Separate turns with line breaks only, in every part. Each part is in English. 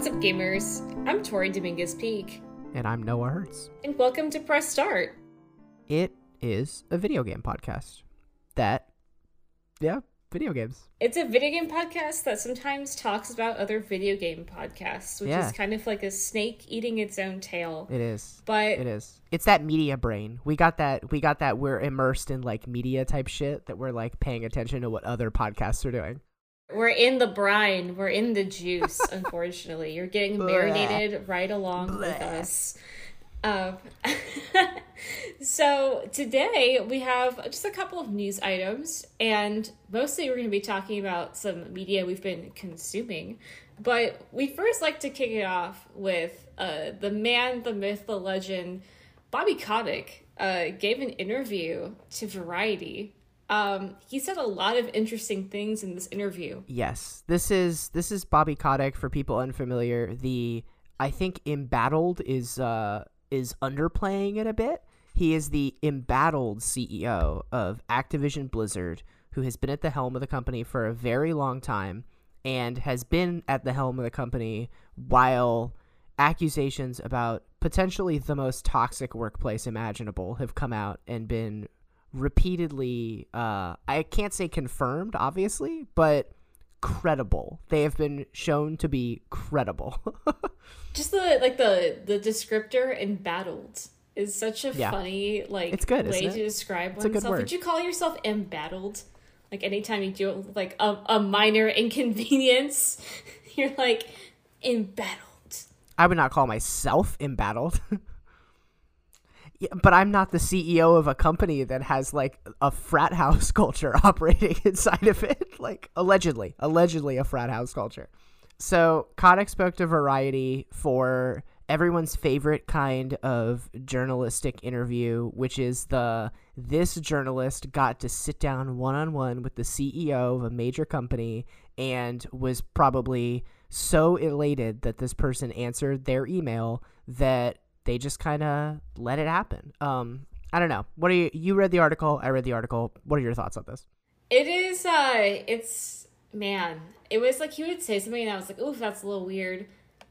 What's up, gamers? I'm Tori Dominguez Peak,
And I'm Noah Hertz.
and welcome to Press Start.
It is a video game podcast that, yeah, video games.
It's a video game podcast that sometimes talks about other video game podcasts, which
Yeah.
is kind of like a snake eating its own tail.
It is.
But
It is. It's that media brain. We got that. We got that. We're immersed in like media type shit that we're like paying attention to what other podcasts are doing.
We're in the brine, we're in the juice, unfortunately. You're getting marinated right along with us. Um, so today we have just a couple of news items, and mostly we're going to be talking about some media we've been consuming. But we first like to kick it off with uh, the man, the myth, the legend, Bobby Kotick uh, gave an interview to Variety. Um, he said a lot of interesting things in this interview.
Yes, this is this is Bobby Kotick. For people unfamiliar, the I think embattled is uh is underplaying it a bit. He is the embattled CEO of Activision Blizzard, who has been at the helm of the company for a very long time, and has been at the helm of the company while accusations about potentially the most toxic workplace imaginable have come out and been repeatedly uh I can't say confirmed obviously, but credible. They have been shown to be credible.
Just the like the the descriptor embattled is such a
Yeah.
funny like
It's good,
way
it?
to describe
It's
oneself. Would you call yourself embattled? Like anytime you do it with like a, a minor inconvenience, you're like embattled.
I would not call myself embattled. But I'm not the CEO of a company that has like a frat house culture operating inside of it. Like allegedly, allegedly a frat house culture. So Kotick spoke to Variety for everyone's favorite kind of journalistic interview, which is the this journalist got to sit down one on one with the CEO of a major company and was probably so elated that this person answered their email that they just kind of let it happen. Um, I don't know. What are you? You read the article. I read the article. What are your thoughts on this?
It is uh it's man. It was like he would say something and I was like, oof, that's a little weird.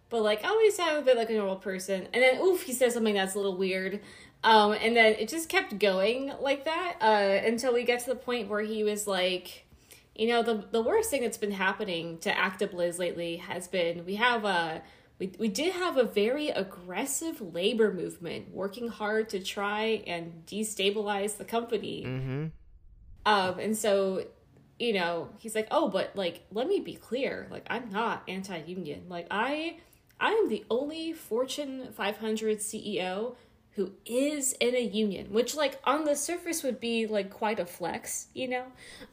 But like I always sound a bit like a normal person. And then oof, he says something that's a little weird. Um, and then it just kept going like that, uh, until we get to the point where he was like, you know, the the worst thing that's been happening to ActiBliz lately has been we have a we, we did have a very aggressive labor movement working hard to try and destabilize the company.
Mm-hmm.
Um, and so, you know, he's like, "Oh, but like, let me be clear. Like, I'm not anti-union. Like, I, I am the only Fortune 500 CEO who is in a union, which, like, on the surface would be like quite a flex, you know?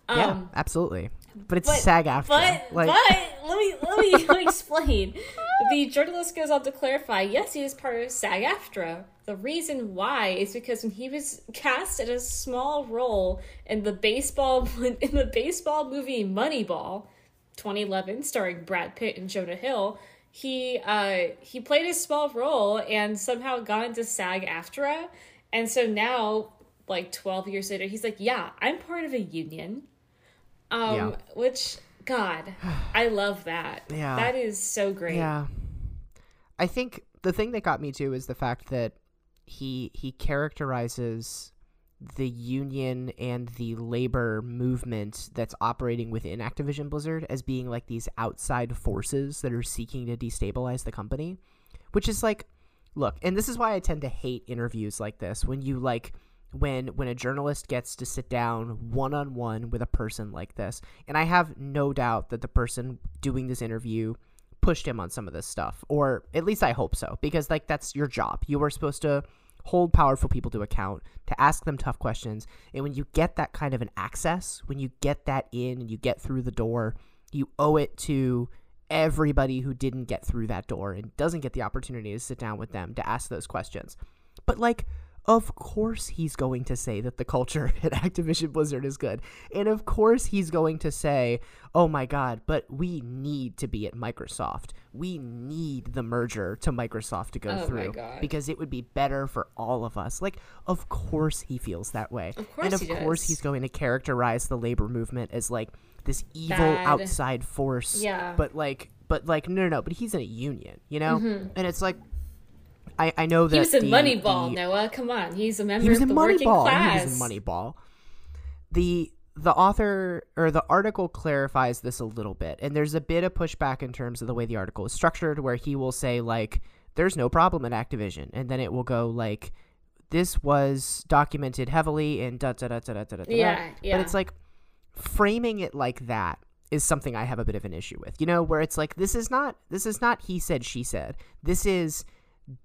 Um,
Yeah, absolutely. But it's
but-
SAG-AFTRA.
but
like,
but let me let me, let me explain. The journalist goes on to clarify. Yes, he is part of SAG-AFTRA. The reason why is because when he was cast in a small role in the baseball in the baseball movie Moneyball, 2011, starring Brad Pitt and Jonah Hill. He uh he played a small role and somehow got into SAG-AFTRA, and so now like 12 years later, he's like, yeah, I'm part of a union. Um,
Yeah.
which God, I love that.
Yeah.
that is so great.
Yeah. I think the thing that got me too is the fact that he he characterizes the union and the labor movement that's operating within Activision Blizzard as being like these outside forces that are seeking to destabilize the company, which is like look, and this is why I tend to hate interviews like this when you like when when a journalist gets to sit down one on one with a person like this. And I have no doubt that the person doing this interview pushed him on some of this stuff or at least I hope so because like that's your job. You are supposed to hold powerful people to account, to ask them tough questions. And when you get that kind of an access, when you get that in and you get through the door, you owe it to everybody who didn't get through that door and doesn't get the opportunity to sit down with them to ask those questions. But like of course he's going to say that the culture at Activision Blizzard is good. And of course he's going to say, "Oh my god, but we need to be at Microsoft. We need the merger to Microsoft to go
Oh my
through
God.
because it would be better for all of us." Like, of course he feels that way.
Of course
and of
he
course
does.
he's going to characterize the labor movement as like this evil
Bad.
outside force.
Yeah.
But like but like no no no but he's in a union you know mm-hmm. and it's like I, I know that
He was in
the-
Moneyball,
the-
Noah. Come on, he's a member of the working class.
He was in Moneyball. The the author or the article clarifies this a little bit, and there's a bit of pushback in terms of the way the article is structured, where he will say like, "There's no problem at Activision," and then it will go like, "This was documented heavily in da da da da da da da." da."
Yeah, yeah.
But it's like framing it like that is something I have a bit of an issue with. You know, where it's like this is not this is not he said she said. This is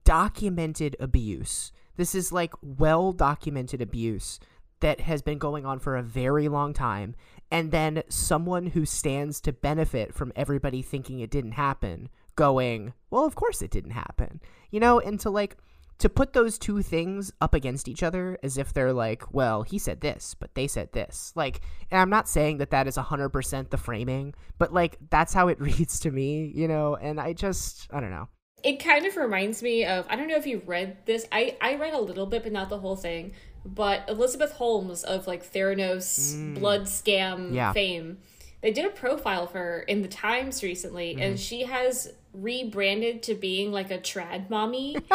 documented abuse. This is like well documented abuse that has been going on for a very long time. And then someone who stands to benefit from everybody thinking it didn't happen going, well, of course it didn't happen. You know, and to like, to put those two things up against each other as if they're like, well, he said this, but they said this. Like, and I'm not saying that that is 100% the framing, but like, that's how it reads to me, you know, and I just, I don't know.
It kind of reminds me of I don't know if you read this. I I read a little bit, but not the whole thing. But Elizabeth Holmes of like Theranos mm. blood scam
Yeah.
fame, they did a profile for her in the Times recently, and mm. she has rebranded to being like a trad mommy.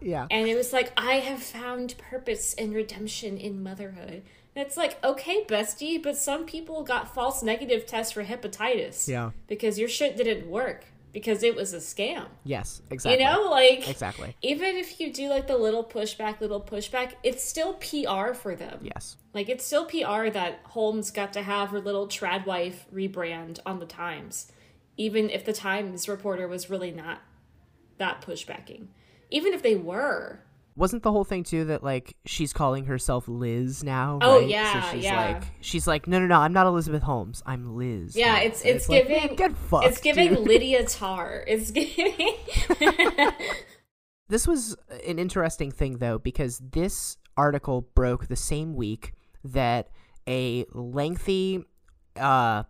Yeah.
and it was like I have found purpose and redemption in motherhood. And it's like okay, bestie, but some people got false negative tests for hepatitis.
Yeah.
because your shit didn't work because it was a scam.
Yes, exactly.
You know, like
Exactly.
even if you do like the little pushback, little pushback, it's still PR for them.
Yes.
Like it's still PR that Holmes got to have her little trad wife rebrand on the Times, even if the Times reporter was really not that pushbacking. Even if they were.
Wasn't the whole thing too that like she's calling herself Liz now?
Oh,
right?
yeah,
so she's
yeah.
like she's like no no no I'm not Elizabeth Holmes I'm Liz.
Yeah,
now."
it's it's,
like,
giving
man, get fucked,
it's giving
dude.
Lydia Tar. It's giving
This was an interesting thing though because this article broke the same week that a lengthy uh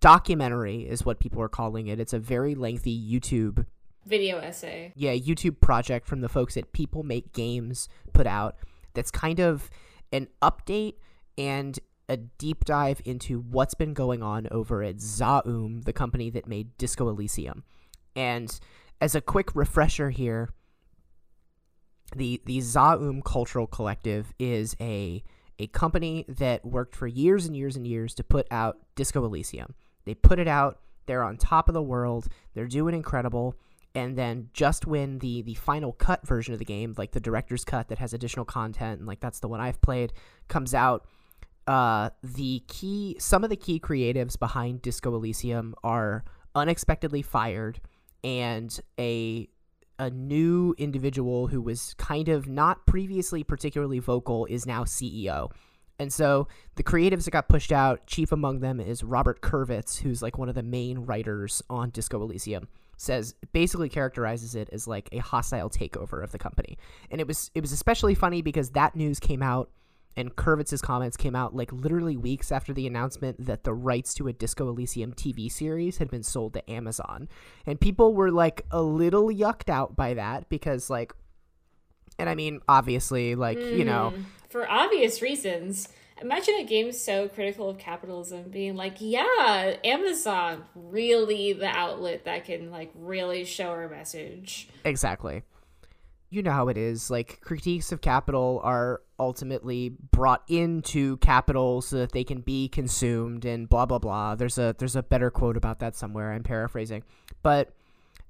documentary is what people are calling it. It's a very lengthy YouTube
video essay.
yeah youtube project from the folks at people make games put out that's kind of an update and a deep dive into what's been going on over at ZA/UM the company that made disco elysium. And as a quick refresher here the the ZA/UM cultural collective is a a company that worked for years and years and years to put out disco elysium. They put it out. They're on top of the world. They're doing incredible and then just when the the final cut version of the game like the director's cut that has additional content and like that's the one i've played comes out. Uh the key some of the key creatives behind disco elysium are unexpectedly fired and a a new individual who was kind of not previously particularly vocal is now ceo and so the creatives that got pushed out chief among them is robert kurvitz who's like one of the main writers on disco elysium says basically characterizes it as like a hostile takeover of the company. And it was it was especially funny because that news came out and Kurvitz's comments came out like literally weeks after the announcement that the rights to a Disco Elysium TV series had been sold to Amazon. And people were like a little yucked out by that because like and I mean obviously like, you know, mm-hmm.
for obvious reasons. Imagine a game so critical of capitalism being like, yeah, Amazon really the outlet that can like really show our message.
Exactly. You know how it is. Like critiques of capital are ultimately brought into capital so that they can be consumed and blah blah blah. There's a there's a better quote about that somewhere. I'm paraphrasing. But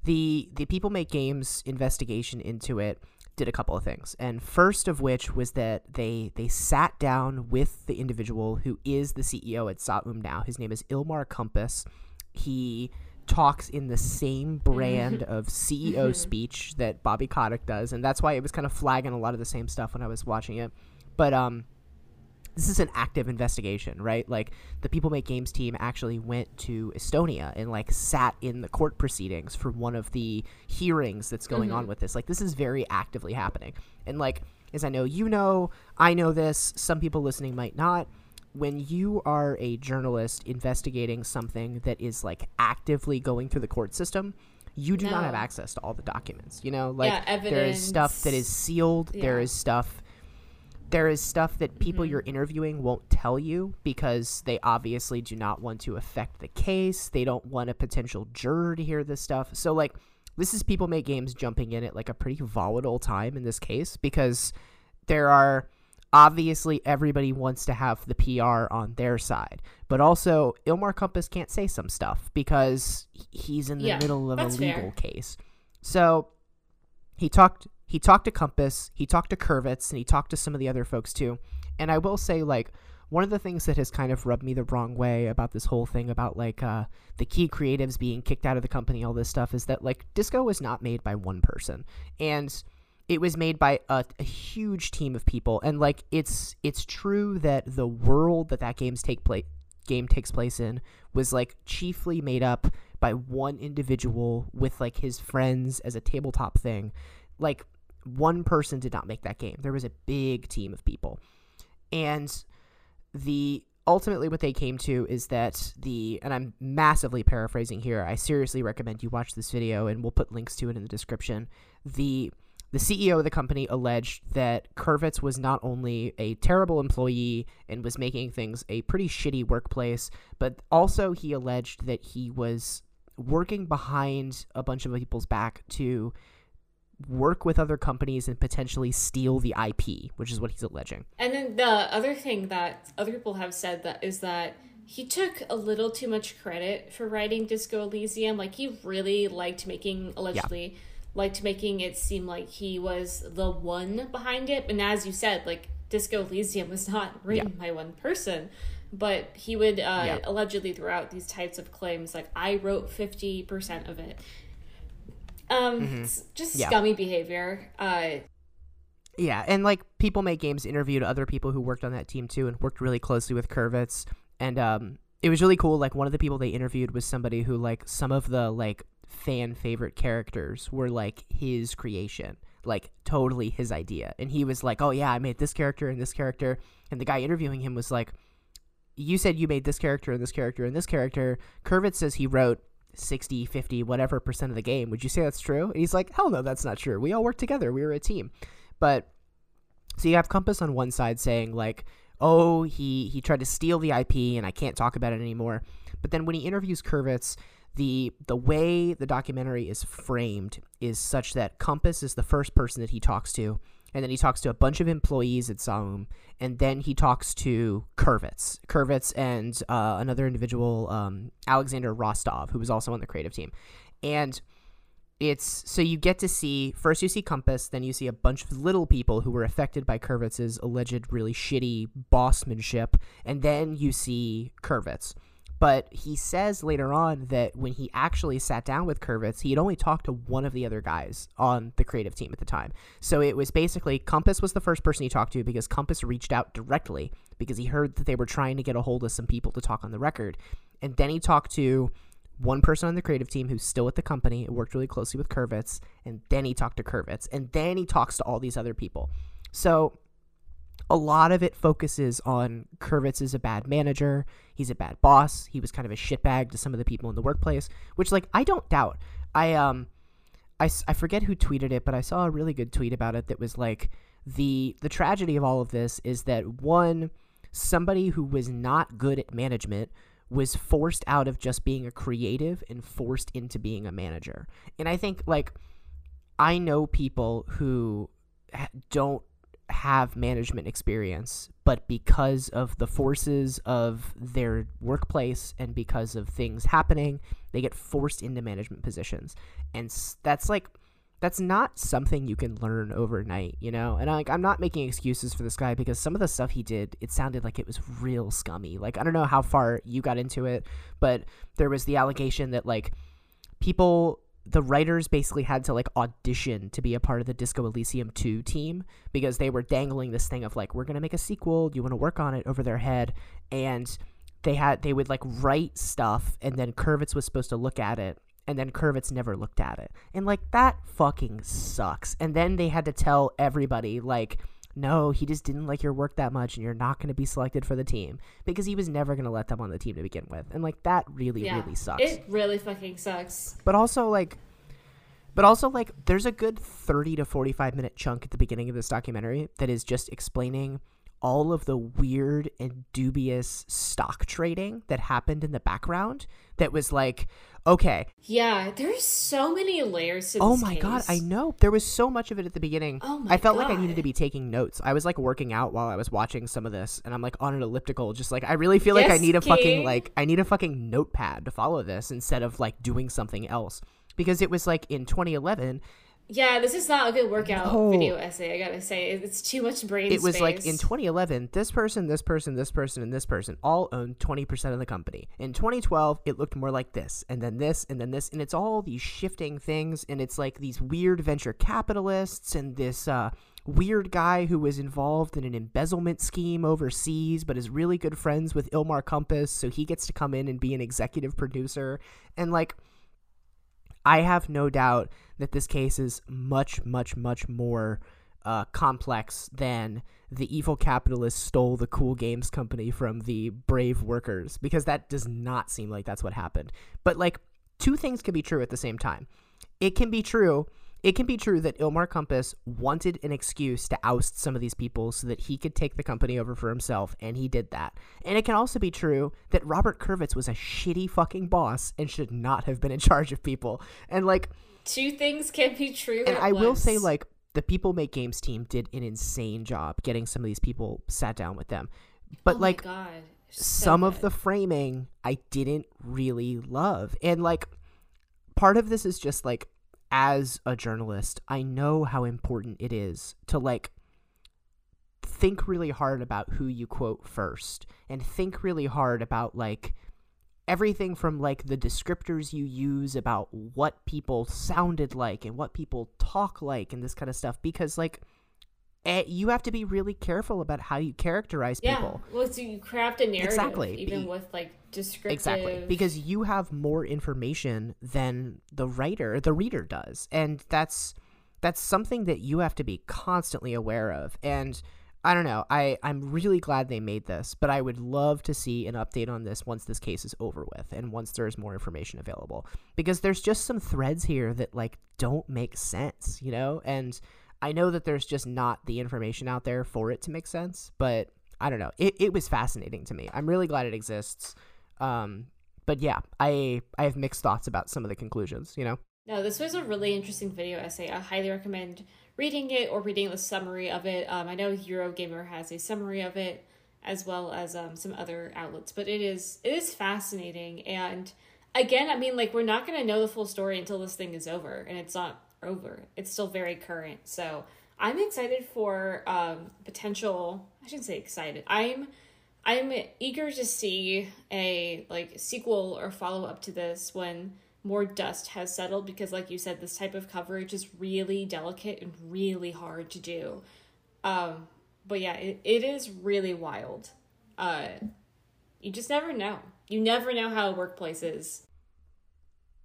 the the people make games investigation into it did a couple of things. And first of which was that they they sat down with the individual who is the CEO at ZA/UM now. His name is Ilmar Kompus. He talks in the same brand of CEO speech that Bobby Kotick does, and that's why it was kind of flagging a lot of the same stuff when I was watching it. But um this is an active investigation, right? Like the People Make Games team actually went to Estonia and like sat in the court proceedings for one of the hearings that's going on mm-hmm. with this. Like this is very actively happening. And like as I know you know, I know this, some people listening might not. When you are a journalist investigating something that is like actively going through the court system, you do not have access to all the documents. You know, like
Yeah,
there is stuff that is sealed, there
Yeah.
is stuff there is stuff that people
Mm-hmm.
you're interviewing won't tell you because they obviously do not want to affect the case. They don't want a potential juror to hear this stuff. So like this is people make games jumping in at like a pretty volatile time in this case because there are obviously everybody wants to have the PR on their side, but also Ilmar Kompus can't say some stuff because he's in the
Yeah,
middle of a legal
fair.
case. So he talked he talked to Kompus, he talked to Kurvitz, and he talked to some of the other folks too. And I will say like one of the things that has kind of rubbed me the wrong way about this whole thing about like uh, the key creatives being kicked out of the company, all this stuff, is that like Disco was not made by one person, and it was made by a, a huge team of people. And like it's it's true that the world that that games take place game takes place in was like chiefly made up by one individual with like his friends as a tabletop thing. Like one person did not make that game. There was a big team of people. And the ultimately what they came to is that the and I'm massively paraphrasing here. I seriously recommend you watch this video and we'll put links to it in the description. The the CEO of the company alleged that Kurvitz was not only a terrible employee and was making things a pretty shitty workplace, but also he alleged that he was working behind a bunch of people's back to work with other companies and potentially steal the IP, which is what he's alleging.
And then the other thing that other people have said that is that he took a little too much credit for writing Disco Elysium. Like he really liked making allegedly liked making it seem like he was the one behind it. And as you said, like Disco Elysium was not written by one person. But he would uh,
Yeah.
allegedly throw out these types of claims, like I wrote fifty percent of it. Um, just
Mm-hmm. Yeah.
scummy behavior. Uh,
Yeah, and like people make games interviewed other people who worked on that team too and worked really closely with Kurvitz. And um it was really cool. Like one of the people they interviewed was somebody who like some of the like fan favorite characters were like his creation. Like totally his idea. And he was like, Oh yeah, I made this character and this character and the guy interviewing him was like you said you made this character and this character and this character. Kurvitz says he wrote 60, 50, whatever percent of the game. Would you say that's true? And he's like, hell no, that's not true. We all worked together. We were a team. But so you have Kompus on one side saying like, oh, he he tried to steal the IP and I can't talk about it anymore. But then when he interviews Kurvitz, the the way the documentary is framed is such that Kompus is the first person that he talks to, and then he talks to a bunch of employees at ZA/UM, and then he talks to Kurvitz, Kurvitz and uh, another individual, um, Alexander Rostov, who was also on the creative team, and it's so you get to see first you see Kompus, then you see a bunch of little people who were affected by Kurvitz's alleged really shitty bossmanship, and then you see Kurvitz. But he says later on that when he actually sat down with Kurvitz, he had only talked to one of the other guys on the creative team at the time. So it was basically Kompus was the first person he talked to because Kompus reached out directly because he heard that they were trying to get a hold of some people to talk on the record. And then he talked to one person on the creative team who's still at the company, worked really closely with Kurvitz, and then he talked to Kurvitz, and then he talks to all these other people. So a lot of it focuses on Kurvitz is a bad manager, he's a bad boss, he was kind of a shitbag to some of the people in the workplace, which like I don't doubt. I um I, I forget who tweeted it, but I saw a really good tweet about it that was like the the tragedy of all of this is that one somebody who was not good at management was forced out of just being a creative and forced into being a manager. And I think like I know people who don't have management experience, but because of the forces of their workplace and because of things happening, they get forced into management positions. And that's like that's not something you can learn overnight, you know? And I, like I'm not making excuses for this guy because some of the stuff he did, it sounded like it was real scummy. Like I don't know how far you got into it, but there was the allegation that like people the writers basically had to like audition to be a part of the Disco Elysium 2 team because they were dangling this thing of like we're going to make a sequel, do you want to work on it over their head and they had they would like write stuff and then Kurvitz was supposed to look at it and then Kurvitz never looked at it. And like that fucking sucks. And then they had to tell everybody like no, he just didn't like your work that much and you're not going to be selected for the team because he was never going to let them on the team to begin with. And like that really
yeah,
really sucks
it really fucking sucks.
but also like But also, like, there's a good 30 to 45 minute chunk at the beginning of this documentary that is just explaining all of the weird and dubious stock trading that happened in the background that was like, okay.
Yeah, there's so many layers to
Oh my
case.
god, I know. There was so much of it at the beginning.
Oh my
I felt like I needed to be taking notes. I was like working out while I was watching some of this and I'm like on an elliptical just like I really feel like I need a fucking like I need a fucking notepad to follow this instead of like doing something else. Because it was like in 2011
Yeah, this is not a good workout
No.
video essay. I gotta say, it's too much brain. Space.
It was like in 2011 this person this person this person and this person all owned 20% of the company in 2012 it looked more like this and then this and then this and it's all these shifting things and it's like these weird venture capitalists and this uh, weird guy who was involved in an embezzlement scheme overseas but is really good friends with Ilmar Kompus so he gets to come in and be an executive producer and like I have no doubt that this case is much, much, much more uh, complex than the evil capitalists stole the cool games company from the brave workers, because that does not seem like that's what happened. But, like, two things can be true at the same time. It can be true. It can be true that Ilmar Kompus wanted an excuse to oust some of these people so that he could take the company over for himself, and he did that. And it can also be true that Robert Kurvitz was a shitty fucking boss and should not have been in charge of people. And like,
two things can be true.
and I will say, like, the People Make Games team did an insane job getting some of these people sat down with them. But
oh
like,
God. So
some of the framing I didn't really love. And like part of this is just like as a journalist, I know how important it is to like think really hard about who you quote first and think really hard about like everything from like the descriptors you use about what people sounded like and what people talk like and this kind of stuff because like eh, you have to be really careful about how you characterize
yeah.
people
Well, so you craft a narrative,
Exactly.
even
Be-
with like descriptive.
Exactly. Because you have more information than the writer, the reader does. And that's that's something that you have to be constantly aware of. And I don't know. I I'm really glad they made this, but I would love to see an update on this once this case is over with and once there's more information available because there's just some threads here that like don't make sense, you know? And I know that there's just not the information out there for it to make sense, but I don't know. It, it was fascinating to me. I'm really glad it exists. Um, but yeah, I I have mixed thoughts about some of the conclusions. You know,
No, this was a really interesting video essay. I highly recommend reading it or reading the summary of it. Um, I know Eurogamer has a summary of it as well as um, some other outlets, but it is it is fascinating. And again, I mean, like we're not gonna know the full story until this thing is over, and it's not over. It's still very current. So I'm excited for um, potential. I shouldn't say excited. I'm I'm eager to see a like sequel or follow up to this when more dust has settled because like you said this type of coverage is really delicate and really hard to do. Um but yeah, it, it is really wild. Uh you just never know. You never know how a workplace is.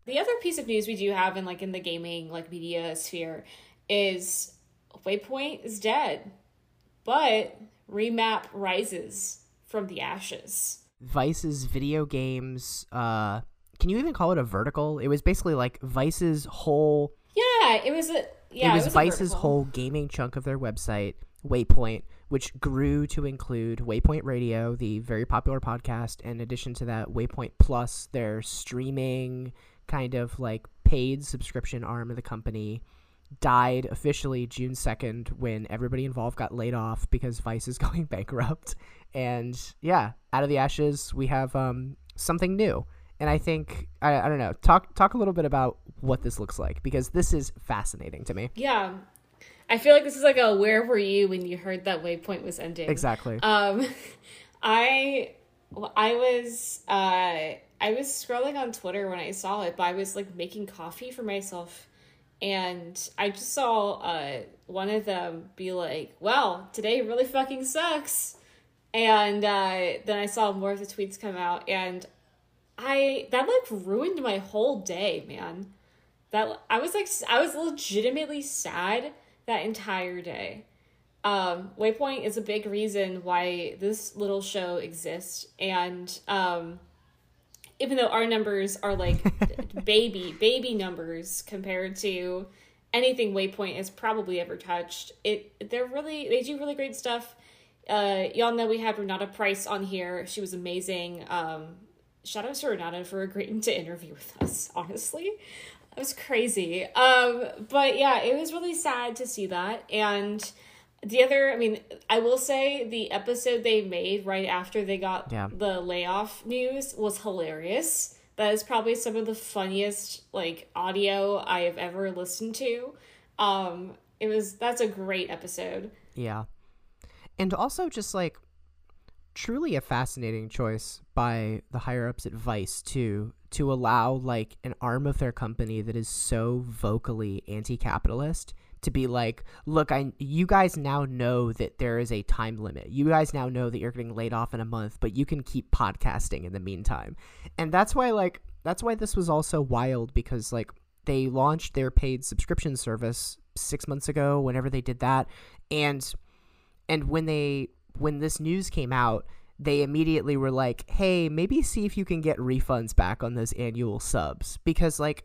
The other piece of news we do have in like in the gaming like media sphere is Waypoint is dead. But Remap rises from the ashes.
Vice's video games. Uh, can you even call it a vertical? It was basically like Vice's whole.
Yeah, it was a yeah,
it was,
a
Vice's whole gaming chunk of their website, Waypoint, which grew to include Waypoint Radio, the very popular podcast, in addition to that, Waypoint Plus, their streaming kind of like paid subscription arm of the company, died officially June 2nd when everybody involved got laid off because Vice is going bankrupt. And yeah, out of the ashes, we have um, something new. And I think I, I don't know. Talk talk a little bit about what this looks like because this is fascinating to me.
Yeah. I feel like this is like a where were you when you heard that Waypoint was ending?
Exactly.
Um, I I was uh I was scrolling on Twitter when I saw it, but I was like making coffee for myself, and I just saw uh one of them be like, "Well, today really fucking sucks," and uh, then I saw more of the tweets come out, and I that like ruined my whole day, man. That I was like I was legitimately sad that entire day. Um, Waypoint is a big reason why this little show exists, and um, even though our numbers are like baby baby numbers compared to anything Waypoint has probably ever touched. It they're really they do really great stuff. Uh, y'all know we had Renata Price on here. She was amazing. Um, shout out to Renata for agreeing to interview with us. Honestly, it was crazy. Um, but yeah, it was really sad to see that. And the other, I mean, I will say the episode they made right after they got
Yeah.
the layoff news was hilarious. That is probably some of the funniest like audio I have ever listened to. Um, it was that's a great episode.
Yeah. And also just like truly a fascinating choice by the higher ups at Vice to to allow like an arm of their company that is so vocally anti-capitalist to be like, look, I you guys now know that there is a time limit. You guys now know that you're getting laid off in a month, but you can keep podcasting in the meantime. And that's why like that's why this was also wild because like they launched their paid subscription service 6 months ago whenever they did that and and when they when this news came out they immediately were like hey maybe see if you can get refunds back on those annual subs because like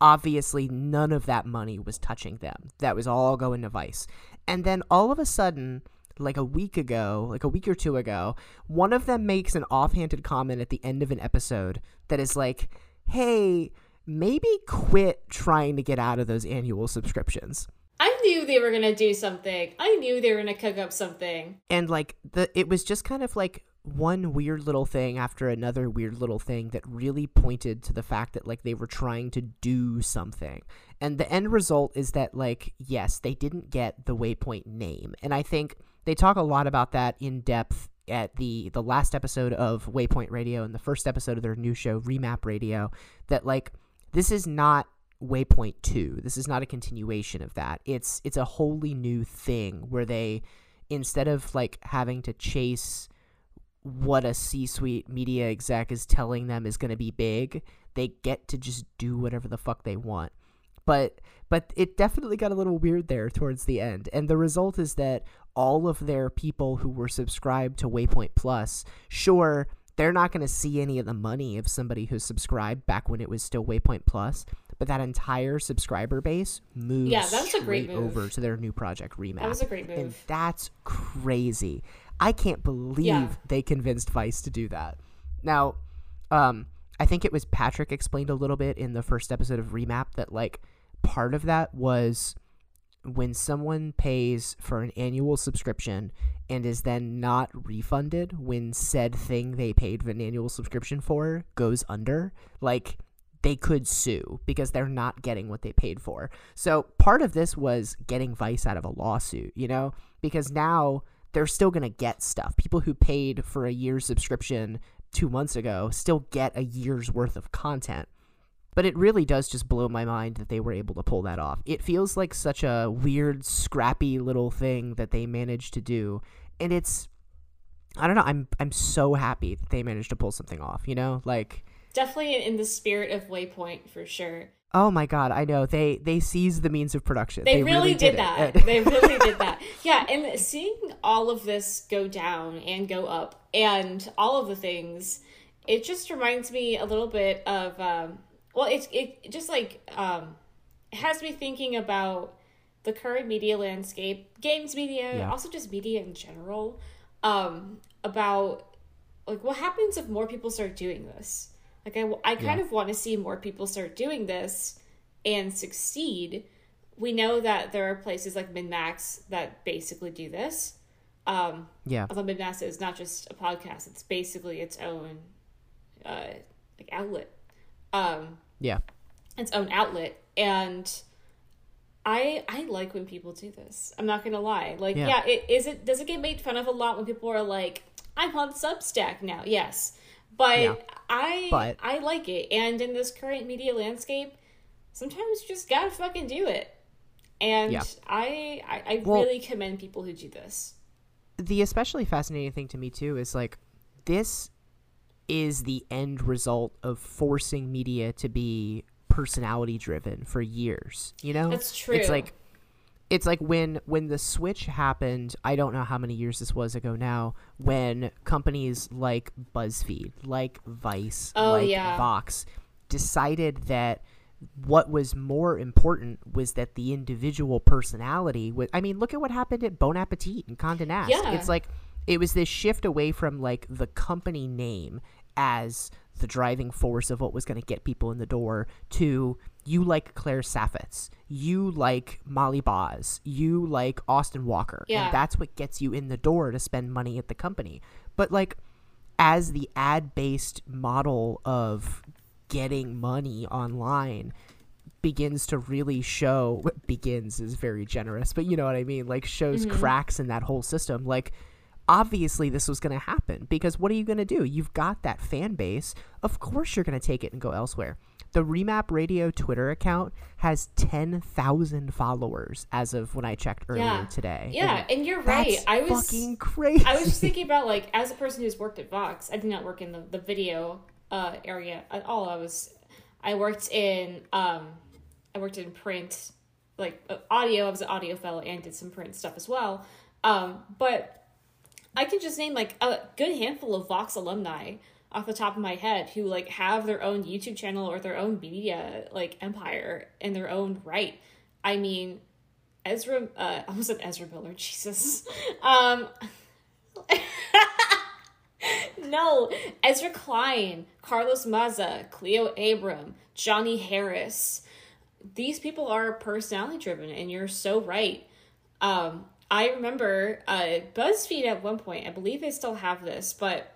obviously none of that money was touching them that was all going to vice and then all of a sudden like a week ago like a week or two ago one of them makes an offhanded comment at the end of an episode that is like hey maybe quit trying to get out of those annual subscriptions
I knew they were gonna do something. I knew they were gonna cook up something.
and like the it was just kind of like one weird little thing after another weird little thing that really pointed to the fact that like they were trying to do something. And the end result is that like yes they didn't get the waypoint name. And i think they talk a lot about that in depth at the the last episode of waypoint radio and the first episode of their new show remap radio that like this is not waypoint 2 this is not a continuation of that. It's it's a wholly new thing where they instead of like having to chase what a C-suite media exec is telling them is going to be big, they get to just do whatever the fuck they want. But but it definitely got a little weird there towards the end. And the result is that all of their people who were subscribed to Waypoint Plus, sure, they're not going to see any of the money of somebody who's subscribed back when it was still Waypoint Plus, but that entire subscriber base moves
Yeah, that's a great move.
over to their new project remap.
That was a great move.
And that's crazy. I can't believe
Yeah.
they convinced Vice to do that. Now, um, I think it was Patrick explained a little bit in the first episode of Remap that like part of that was when someone pays for an annual subscription and is then not refunded when said thing they paid for an annual subscription for goes under, like they could sue because they're not getting what they paid for. So part of this was getting Vice out of a lawsuit, you know, because now they're still going to get stuff. People who paid for a year's subscription two months ago still get a year's worth of content. But it really does just blow my mind that they were able to pull that off. It feels like such a weird, scrappy little thing that they managed to do. And it's I don't know, I'm I'm so happy that they managed to pull something off, you know? Like
Definitely in the spirit of Waypoint for sure.
Oh my god, I know. They they seized the means of production.
They, really, did,
it.
that. They really did that. Yeah, and seeing all of this go down and go up and all of the things, it just reminds me a little bit of um well, it's it just like um has me thinking about the current media landscape, games media,
Yeah.
also just media in general, um about like what happens if more people start doing this? Like I I kind
Yeah.
of want to see more people start doing this and succeed. We know that there are places like MinnMax that basically do this. Um,
yeah.
although MinnMax is not just a podcast; it's basically its own uh, like outlet, um,
Yeah.
its own outlet. And I I like when people do this. I'm not gonna lie. Like,
Yeah.
yeah, it is it does it get made fun of a lot when people are like, "I'm on Substack now." Yes, but
Yeah.
I
But-
I like it. And in this current media landscape, sometimes you just gotta fucking do it. And
Yeah.
I I, I
Well-
really commend people who do this.
the especially fascinating thing to me too is like this is the end result of forcing media to be personality driven for years you know
That's true.
it's like it's like when when the switch happened i don't know how many years this was ago now when companies like buzzfeed like vice
Oh,
like
yeah.
vox decided that what was more important was that the individual personality was i mean look at what happened at bon appetit and conde nast
Yeah.
it's like it was this shift away from like the company name as the driving force of what was going to get people in the door to you like Claire Saffitz, you like Molly Baz, you like Austin Walker.
Yeah.
And that's what gets you in the door to spend money at the company. But like as the ad based model of getting money online begins to really show begins is very generous, but you know what I mean, like shows mm-hmm. cracks in that whole system. Like obviously this was going to happen because what are you going to do? You've got that fan base. Of course you're going to take it and go elsewhere. The Remap Radio Twitter account has 10,000 followers as of when I checked earlier
Yeah.
today.
Yeah,
And
and you're right. I was
fucking crazy.
I was just thinking about like as a person who's worked at Vox, I did not work in the, the video uh, area at all. I was I worked in um I worked in print like uh, audio. I was an audio fellow and did some print stuff as well. Um, but I can just name like a good handful of Vox alumni off the top of my head who like have their own YouTube channel or their own media like empire in their own right. I mean, Ezra, uh, I was an Ezra Miller, Jesus. Um, no, Ezra Klein, Carlos Maza, Cleo Abram, Johnny Harris. These people are personality driven, and you're so right. Um, I remember uh, BuzzFeed at one point, I believe they still have this, but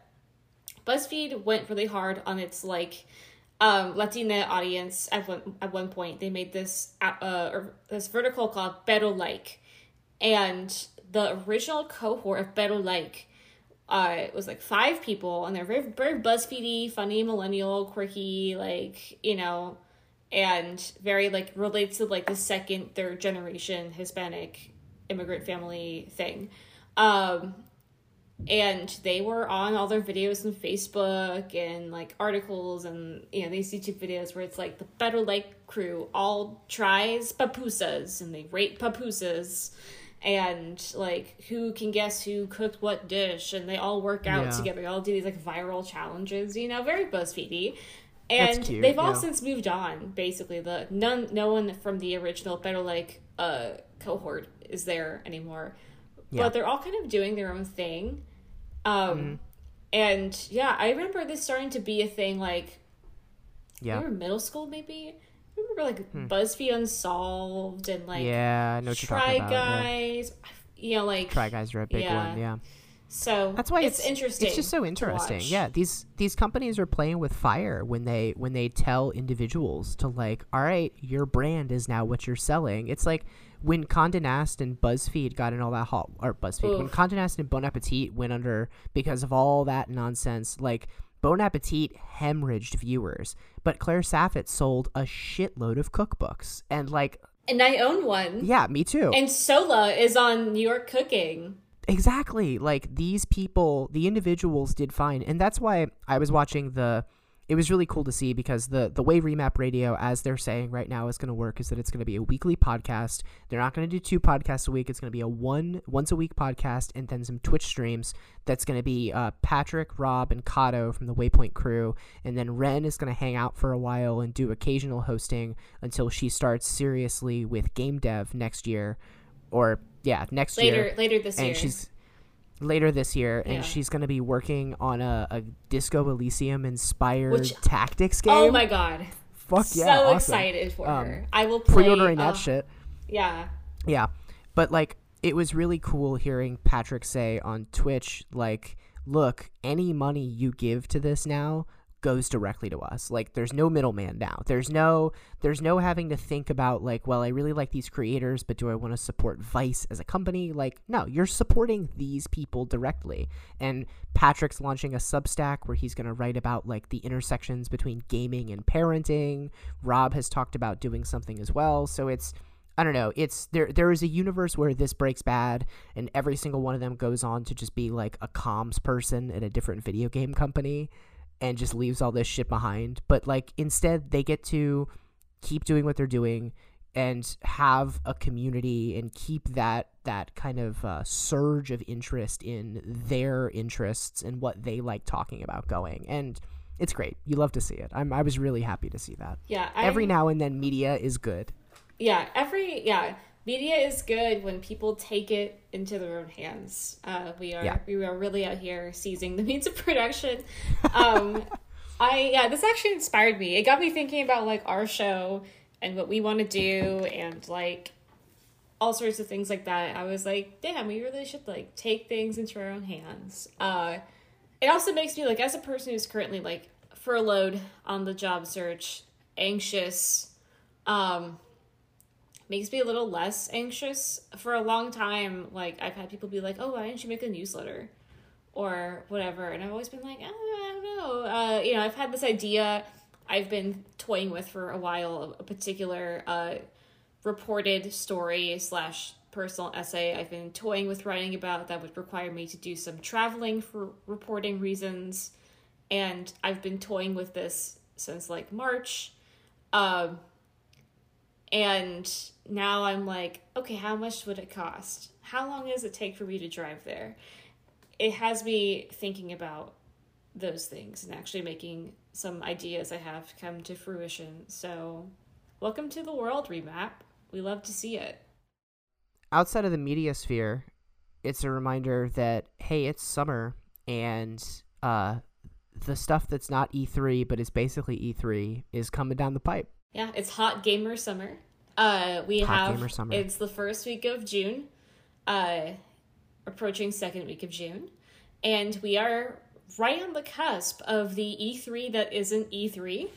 BuzzFeed went really hard on its like um, Latina audience at one at one point. They made this uh, or this vertical called Pero Like, and the original cohort of Pero Like uh, it was like five people, and they're very very BuzzFeedy, funny, millennial, quirky, like you know, and very like relates to like the second, third generation Hispanic immigrant family thing. Um, and they were on all their videos on Facebook and like articles and you know these YouTube videos where it's like the Pero Like crew all tries pupusas and they rate pupusas and like who can guess who cooked what dish and they all work out
Yeah.
together. They all do these like viral challenges, you know, very BuzzFeedy. And
cute,
they've all
yeah.
since moved on. Basically, the none, no one from the original Pero Like uh cohort is there anymore.
Yeah.
But they're all kind of doing their own thing. Um,
Mm-hmm.
and yeah, I remember this starting to be a thing. Like,
yeah.
remember middle school maybe. I remember like BuzzFeed Unsolved and like
Hmm. yeah, I know
Try
about. yeah.
Guys. You know, like
Try guys are a big
Yeah.
one, yeah.
So
That's why
it's,
it's,
interesting.
It's just so interesting. Yeah, these these companies are playing with fire when they when they tell individuals to like, all right, your brand is now what you're selling. It's like when Condé Nast and BuzzFeed got in all that hot or BuzzFeed when
Oof.
Condé Nast and Bon Appetit went under because of all that nonsense. Like Bon Appetit hemorrhaged viewers, but Claire Saffitz sold a shitload of cookbooks and like,
And I own one.
yeah, me too.
And Sohla is on New York Cooking.
Exactly. Like these people, the individuals did fine. And that's why I was watching the it was really cool to see because the the way Remap Radio as they're saying right now is going to work is that it's going to be a weekly podcast. They're not going to do two podcasts a week. It's going to be a one once a week podcast and then some Twitch streams. That's going to be uh, Patrick, Rob, and Kato from the Waypoint crew, and then Ren is going to hang out for a while and do occasional hosting until she starts seriously with game dev next year, or yeah, next year
Later later this
and
year.
she's later this year and she's going to be working on a, a disco elysium inspired
Which-
tactics game
Oh my god.
fuck yeah
so
awesome.
excited for
Um,
her. I will play
pre-ordering that
uh,
shit
Yeah.
yeah but like it was really cool hearing patrick say on twitch like look any money you give to this now goes directly to us. Like there's no middleman now. There's no there's no having to think about like well i really like these creators but do i want to support vice as a company? Like no you're supporting these people directly. And patrick's launching a substack where he's going to write about like the intersections between gaming and parenting. Rob has talked about doing something as well. So it's I don't know. It's there. There is a universe where this breaks bad, and every single one of them goes on to just be like a comms person at a different video game company, and just leaves all this shit behind. But like instead, they get to keep doing what they're doing, and have a community and keep that that kind of uh, surge of interest in their interests and what they like talking about going. And it's great. You love to see it. I'm, i was really happy to see that.
Yeah.
every
I'm-
now and then media is good.
Yeah, every yeah, media is good when people take it into their own hands. Uh, we are
Yeah.
we are really out here seizing the means of production. Um, I yeah, this actually inspired me. It got me thinking about like our show and what we want to do and like all sorts of things like that. I was like, damn, we really should like take things into our own hands. Uh, it also makes me like as a person who's currently like furloughed on the job search, anxious. Um, makes me a little less anxious. For a long time, like I've had people be like, "Oh, why didn't you make a newsletter?" or whatever, and I've always been like, "I don't know." Uh, you know, I've had this idea I've been toying with for a while, a particular uh, reported story slash personal essay I've been toying with writing about that would require me to do some traveling for reporting reasons, and I've been toying with this since like March. Um, and now I'm like, okay, how much would it cost? How long does it take for me to drive there? It has me thinking about those things and actually making some ideas I have come to fruition. So, welcome to the world remap. We love to see it.
outside of the media sphere, it's a reminder that hey, it's summer and uh the stuff that's not E3 but is basically E3 is coming down the pipe.
Yeah, it's hot gamer summer. Uh, we
Hot
have
gamer summer.
it's the first week of June, uh, approaching second week of June, and we are right on the cusp of the E3 that isn't E3.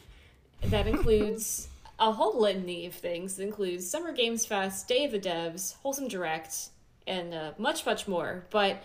That includes a whole litany of things. It includes Summer Games Fest, Day of the Devs, Wholesome Direct, and uh, much, much more. But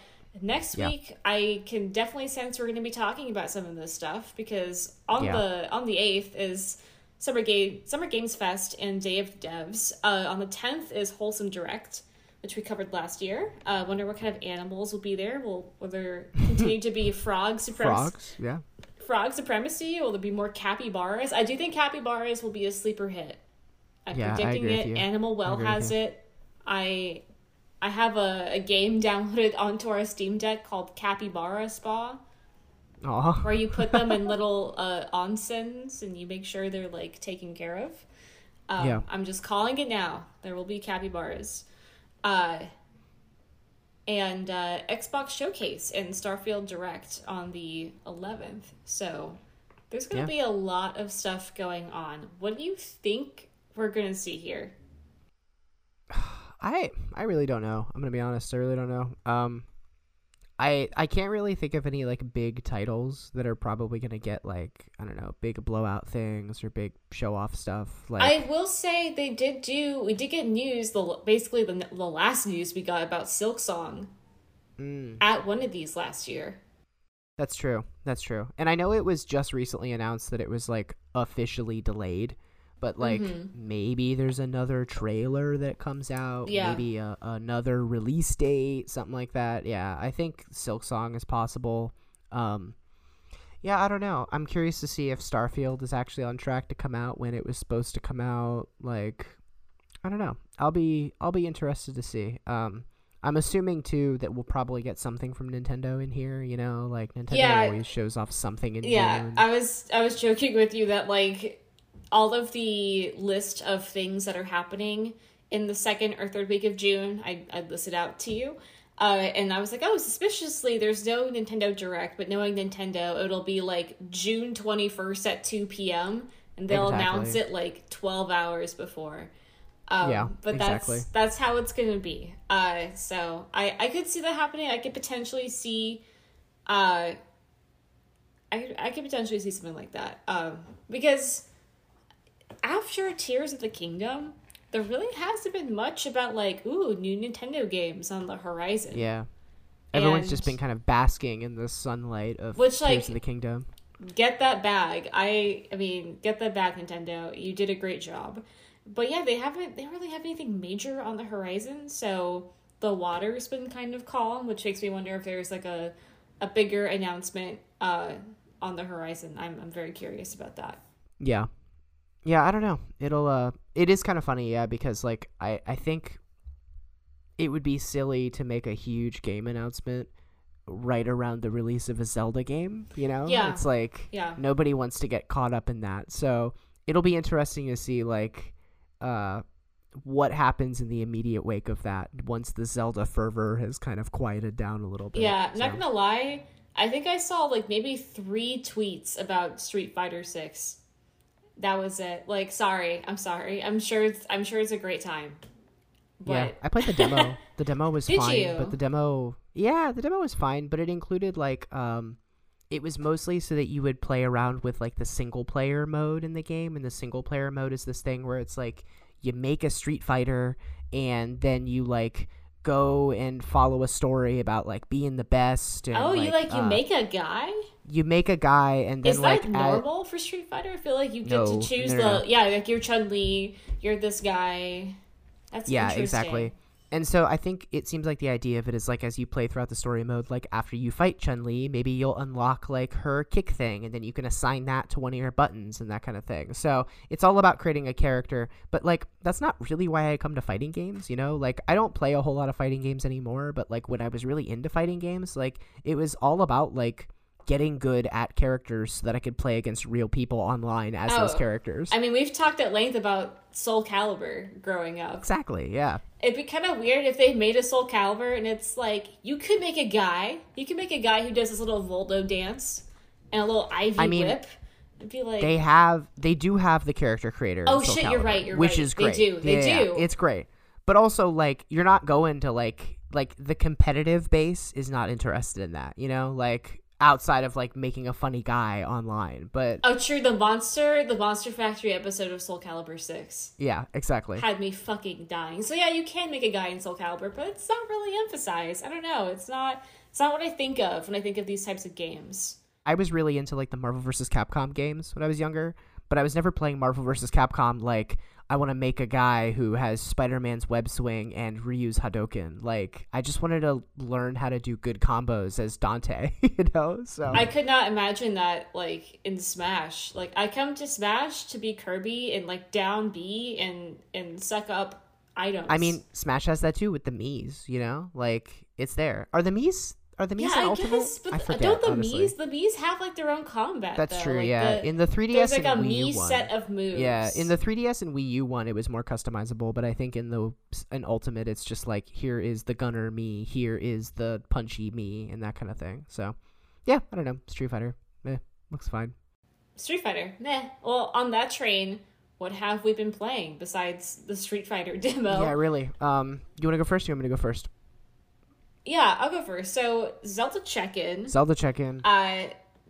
next
Yeah.
week, I can definitely sense we're going to be talking about some of this stuff because on
Yeah.
the on the eighth is Summer Game Summer Games Fest and Day of Devs. Uh, on the tenth is Wholesome Direct, which we covered last year. Uh, wonder what kind of animals will be there. Will will there continue to be frog supremacy?
Frogs, yeah.
Frog supremacy? Will there be more capybaras? I do think capybaras will be a sleeper hit. I'm
Yeah, I
predicting it. Animal Well has it. I I have a, a game downloaded onto our Steam Deck called Capybara Spa
Aw.
where you put them in little uh, onsens and you make sure they're like taken care of. Um,
Yeah.
I'm just calling it now. There will be capybaras. Uh, and uh, Xbox Showcase and Starfield Direct on the 11th. So there's going
Yeah.
to be a lot of stuff going on. What do you think we're going to see here?
I I really don't know. I'm gonna be honest. I really don't know. Um, I I can't really think of any like big titles that are probably gonna get like I don't know big blowout things or big show off stuff. Like
I will say they did do. We did get news. The basically the the last news we got about Silksong
Mm,
at one of these last year.
that's true. That's true. And I know it was just recently announced that it was like officially delayed. But like
Mhm.
maybe there's another trailer that comes out,
Yeah.
maybe a, another release date, something like that. Yeah, I think Silksong is possible. Um, yeah, I don't know. I'm curious to see if Starfield is actually on track to come out when it was supposed to come out. Like, I don't know. I'll be I'll be interested to see. Um, I'm assuming too that we'll probably get something from Nintendo in here. You know, like Nintendo
Yeah.
always shows off something in
Yeah,
June.
I was I was joking with you that like all of the list of things that are happening in the second or third week of June, I I listed out to you. Uh, and I was like, oh, suspiciously, there's no Nintendo Direct, but knowing Nintendo, it'll be like June 21st at 2 p.m. and they'll announce it like 12 hours before. Um,
Yeah,
but
exactly.
that's that's how it's gonna be. Uh, so I I could see that happening. I could potentially see, uh, I I could potentially see something like that. Um, because after Tears of the Kingdom, there really hasn't been much about like ooh new Nintendo games on the horizon.
Yeah. Everyone's just been kind of basking in the sunlight of
Which,
Tears
like-
of the Kingdom.
get that bag. I I mean, get that bag, Nintendo. You did a great job. But yeah, they haven't they don't really have anything major on the horizon, so the water's been kind of calm, which makes me wonder if there's like a a bigger announcement uh on the horizon. I'm I'm very curious about that.
Yeah. Yeah, I don't know. It'll uh it is kind of funny, yeah, because like I I think it would be silly to make a huge game announcement right around the release of a Zelda game, you know?
Yeah.
It's like
Yeah.
nobody wants to get caught up in that. So, it'll be interesting to see like uh what happens in the immediate wake of that once the Zelda fervor has kind of quieted down a little bit.
Yeah, not
So-
gonna lie. I think I saw like maybe three tweets about Street Fighter Six. That was it. Like, sorry, I'm sorry. I'm sure it's I'm sure it's a great time. But
Yeah, I played the demo. the demo was
Did
fine,
you?
but the demo, yeah, the demo was fine, but it included like um it was mostly so that you would play around with like the single player mode in the game and the single player mode is this thing where it's like you make a Street Fighter and then you like go and follow a story about like being the best and
oh, you like you
uh,
make a guy?
You make a guy and then
Is
like
that normal for Street Fighter? I feel like you get
No,
to choose
no,
the
no, no.
yeah, like you're Chun Li, you're this guy. That's
yeah exactly and so i think it seems like the idea of it is like as you play throughout the story mode like after you fight chun-li maybe you'll unlock like her kick thing and then you can assign that to one of your buttons and that kind of thing so it's all about creating a character but like that's not really why i come to fighting games you know like i don't play a whole lot of fighting games anymore but like when i was really into fighting games like it was all about like getting good at characters so that i could play against real people online as those
Oh,
characters
I mean, we've talked at length about Soul Calibur growing up.
exactly yeah
It'd be kind of weird if they made a Soul Calibur and it's like you could make a guy, you could make a guy who does this little Voldo dance and a little Ivy
I mean,
whip. It'd be like
they have they do have the character creator.
Oh,
Soul
shit, you're right, you're
which
right.
is
They do, they
Yeah, yeah,
do.
It's great, but also like you're not going to like like the competitive base is not interested in that. You know, like outside of like making a funny guy online. But
Oh, true. The monster, the Monster Factory episode of Soul Calibur Six
yeah, exactly.
had me fucking dying. So yeah, you can make a guy in Soul Calibur, but it's not really emphasized. I don't know. It's not. It's not what I think of when I think of these types of games.
I was really into like the Marvel vs. Capcom games when I was younger, but I was never playing Marvel vs. Capcom like I want to make a guy who has Spider-Man's web swing and Ryu's Hadoken. Like I just wanted to learn how to do good combos as Dante, you know? So
I could not imagine that like in Smash. Like I come to Smash to be Kirby and like down B and and suck up items.
I mean, Smash has that too with the Mii's, you know? Like it's there. Are the Mii's are the Mii's
yeah,
Ultimate?
guess,
I forget,
don't the
honestly.
Mii's the Mii's have like their own combat?
That's
though?
true,
Like,
yeah.
the-
in the 3DS
there's like a
and Wii U
Mii
one.
set of moves.
Yeah, in the 3DS and Wii U one, it was more customizable, but I think in the in Ultimate, it's just like here is the gunner me, here is the punchy me, and that kind of thing. So, yeah, I don't know. Street Fighter, eh, looks fine.
Street Fighter. Meh. Well, on that train, what have we been playing besides the Street Fighter demo?
Yeah, really. Um, you want to go first? Or you want me to go first?
Yeah, I'll go first. So Zelda check-in.
Zelda check-in.
Uh,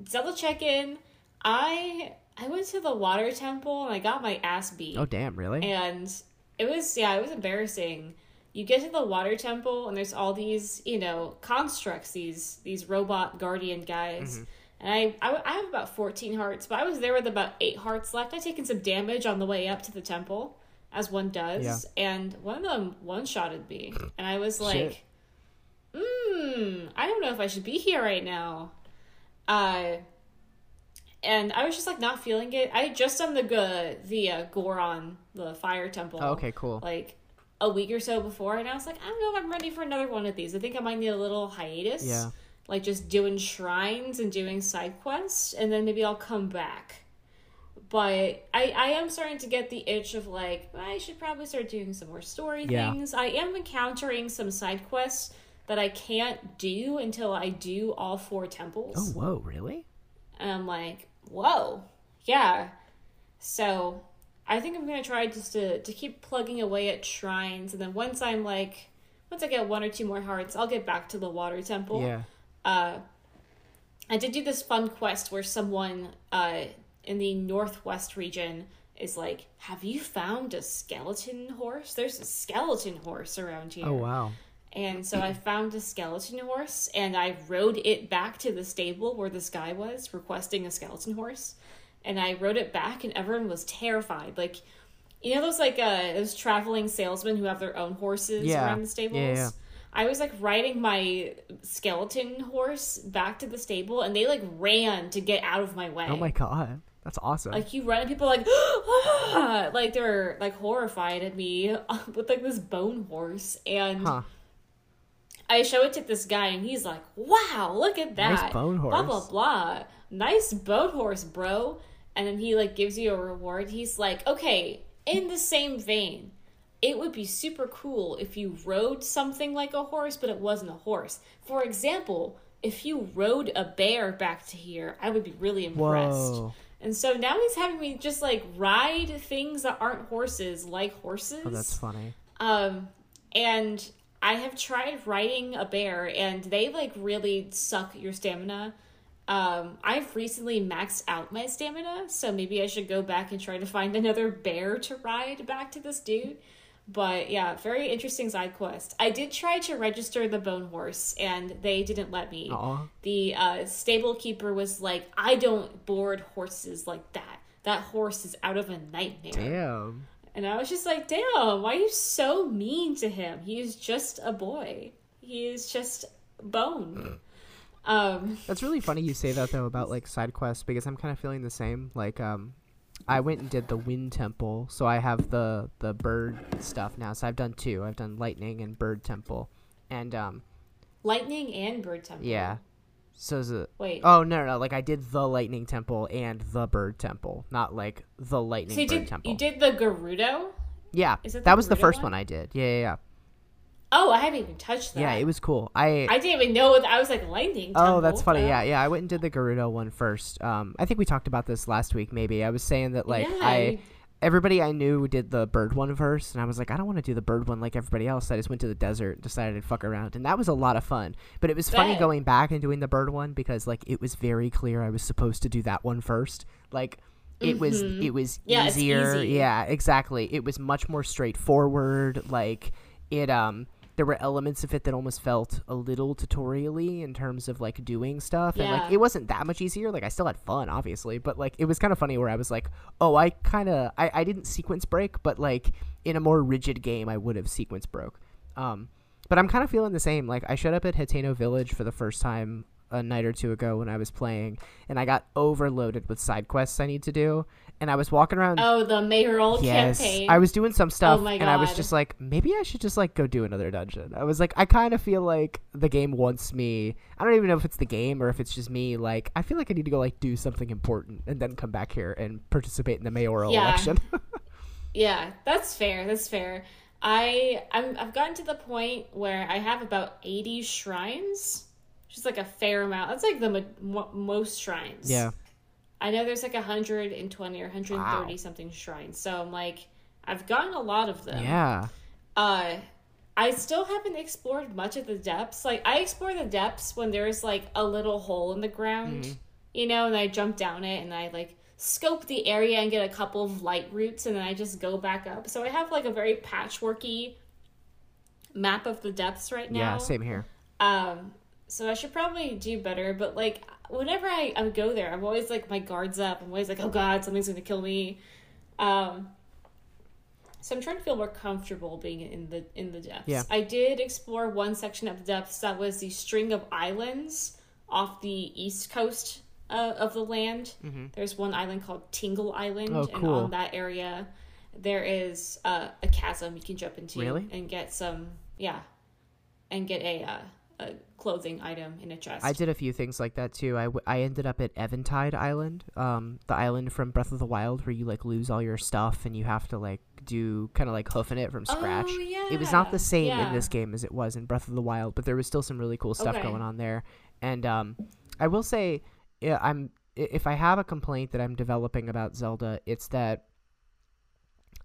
Zelda check-in. I I went to the water temple and I got my ass beat.
Oh, damn, really?
and it was yeah it was embarrassing you get to the water temple and there's all these you know constructs these these robot guardian guys
Mm-hmm.
and I, I i have about 14 hearts but i was there with about eight hearts left I'd taken some damage on the way up to the temple as one does
Yeah.
and one of them one-shotted me and i was
Shit.
Hmm i don't know if i should be here right now uh and I was just like not feeling it. I had just done the uh, the uh, Goron, the fire temple.
Oh, okay, cool.
Like a week or so before, and I was like, I don't know if I'm ready for another one of these. I think I might need a little hiatus.
Yeah.
Like just doing shrines and doing side quests, and then maybe I'll come back. But I I am starting to get the itch of like I should probably start doing some more story
Yeah.
things. I am encountering some side quests that I can't do until I do all four temples.
Oh, whoa, really?
And I'm like, whoa, yeah. So I think I'm gonna try just to to keep plugging away at shrines, and then once I'm like, once I get one or two more hearts, I'll get back to the water temple.
Yeah.
Uh, I did do this fun quest where someone uh in the northwest region is like, "Have you found a skeleton horse? There's a skeleton horse around here."
Oh, wow.
And so I found a skeleton horse and I rode it back to the stable where this guy was requesting a skeleton horse. And I rode it back and everyone was terrified. Like you know those like uh those traveling salesmen who have their own horses
Yeah.
around the stables?
Yeah, yeah.
I was like riding my skeleton horse back to the stable and they like ran to get out of my way.
Oh my god. That's awesome.
Like you run and people are like, like they're like horrified at me with like this bone horse, and
huh.
I show it to this guy, and he's like, "Wow, look at that!
Nice bone
Blah blah
horse."
blah. Nice bone horse, bro." And then he like gives you a reward. He's like, "Okay, in the same vein, it would be super cool if you rode something like a horse, but it wasn't a horse. For example, if you rode a bear back to here, I would be really impressed."
Whoa.
And so now he's having me just like ride things that aren't horses like horses.
Oh, that's funny.
Um, and I have tried riding a bear, and they like really suck your stamina. Um, I've recently maxed out my stamina, so maybe I should go back and try to find another bear to ride back to this dude. But yeah, very interesting side quest. I did try to register the bone horse, and they didn't let me.
Aw.
The uh, stable keeper was like, "I don't board horses like that. That horse is out of a nightmare."
Damn.
And I was just like, damn, why are you so mean to him? He is just a boy. He is just bone. Um,
That's really funny you say that though about like side quests because I'm kind of feeling the same. Like um I went and did the wind temple, so I have the the bird stuff now. So I've done two. I've done lightning and bird temple. And um
lightning and bird temple.
yeah. So is it
Wait.
Oh no, no, no, like I did the lightning temple and the bird temple, not like the lightning
so you
bird
did,
temple.
you did the Gerudo?
yeah.
is it the
that was the first
one?
one I did. Yeah, yeah, yeah.
Oh, I haven't even touched that.
Yeah, it was cool. I
I didn't even know. I was like, lightning temple.
Oh, that's funny. Yeah, yeah. I went and did the Gerudo one first. Um, I think we talked about this last week. Maybe I was saying that like
yeah,
I everybody I knew did the bird one first, and I was like, I don't want to do the bird one like everybody else. I just went to the desert, and decided to fuck around, and that was a lot of fun. But it was funny
Bet.
going back and doing the bird one because like it was very clear I was supposed to do that one first. Like it was
Mhm.
it was
Yeah,
easier.
easy.
Yeah, exactly. It was much more straightforward. Like it um there were elements of it that almost felt a little tutorially in terms of like doing stuff and like it wasn't that much easier. Like i still had fun obviously but like it was kind of funny where i was like oh i kind of I, I didn't sequence break but like in a more rigid game i would have sequence broke. Um but i'm kind of feeling the same. Like i showed up at Hateno village for the first time a night or two ago when i was playing and i got overloaded with side quests i need to do and i was walking around
Oh, the mayoral
Yes,
campaign.
I was doing some stuff,
Oh my
and I was just like, maybe I should just like go do another dungeon. I was like, I kind of feel like the game wants me. I don't even know if it's the game or if it's just me. Like, I feel like I need to go like do something important and then come back here and participate in the mayoral
Yeah.
election.
Yeah, that's fair. That's fair. I I'm, I've gotten to the point where I have about eighty shrines, which is like a fair amount. That's like the mo- most shrines.
yeah,
I know there's like hundred and twenty or hundred and thirty
Wow.
something shrines. So I'm like, I've gotten a lot of them.
yeah,
Uh, I still haven't explored much of the depths. Like I explore the depths when there's like a little hole in the ground,
Mm-hmm.
you know, and I jump down it and I like scope the area and get a couple of light roots and then I just go back up. So I have like a very patchworky map of the depths right now.
yeah. Same here.
Um, so I should probably do better. But like, whenever I, I go there, I'm always like my guards up. I'm always like, oh god, something's gonna kill me. Um, so I'm trying to feel more comfortable being in the in the depths.
Yeah.
I did explore one section of the depths that was the string of islands off the east coast uh, of the land. There's one island called Tingle Island,
Mm-hmm. Oh,
and on that area there is uh, a chasm you can jump into
Really?
and get some yeah and get a, uh, a clothing item in a chest.
I did a few things like that too. I, w- I ended up at Eventide Island, um, the island from Breath of the Wild where you like lose all your stuff and you have to like do kind of like hoofing it from scratch.
Oh, yeah.
It was not the same
Yeah.
in this game as it was in Breath of the Wild, but there was still some really cool stuff
Okay.
going on there. And um, I will say, yeah, I'm if I have a complaint that I'm developing about Zelda, it's that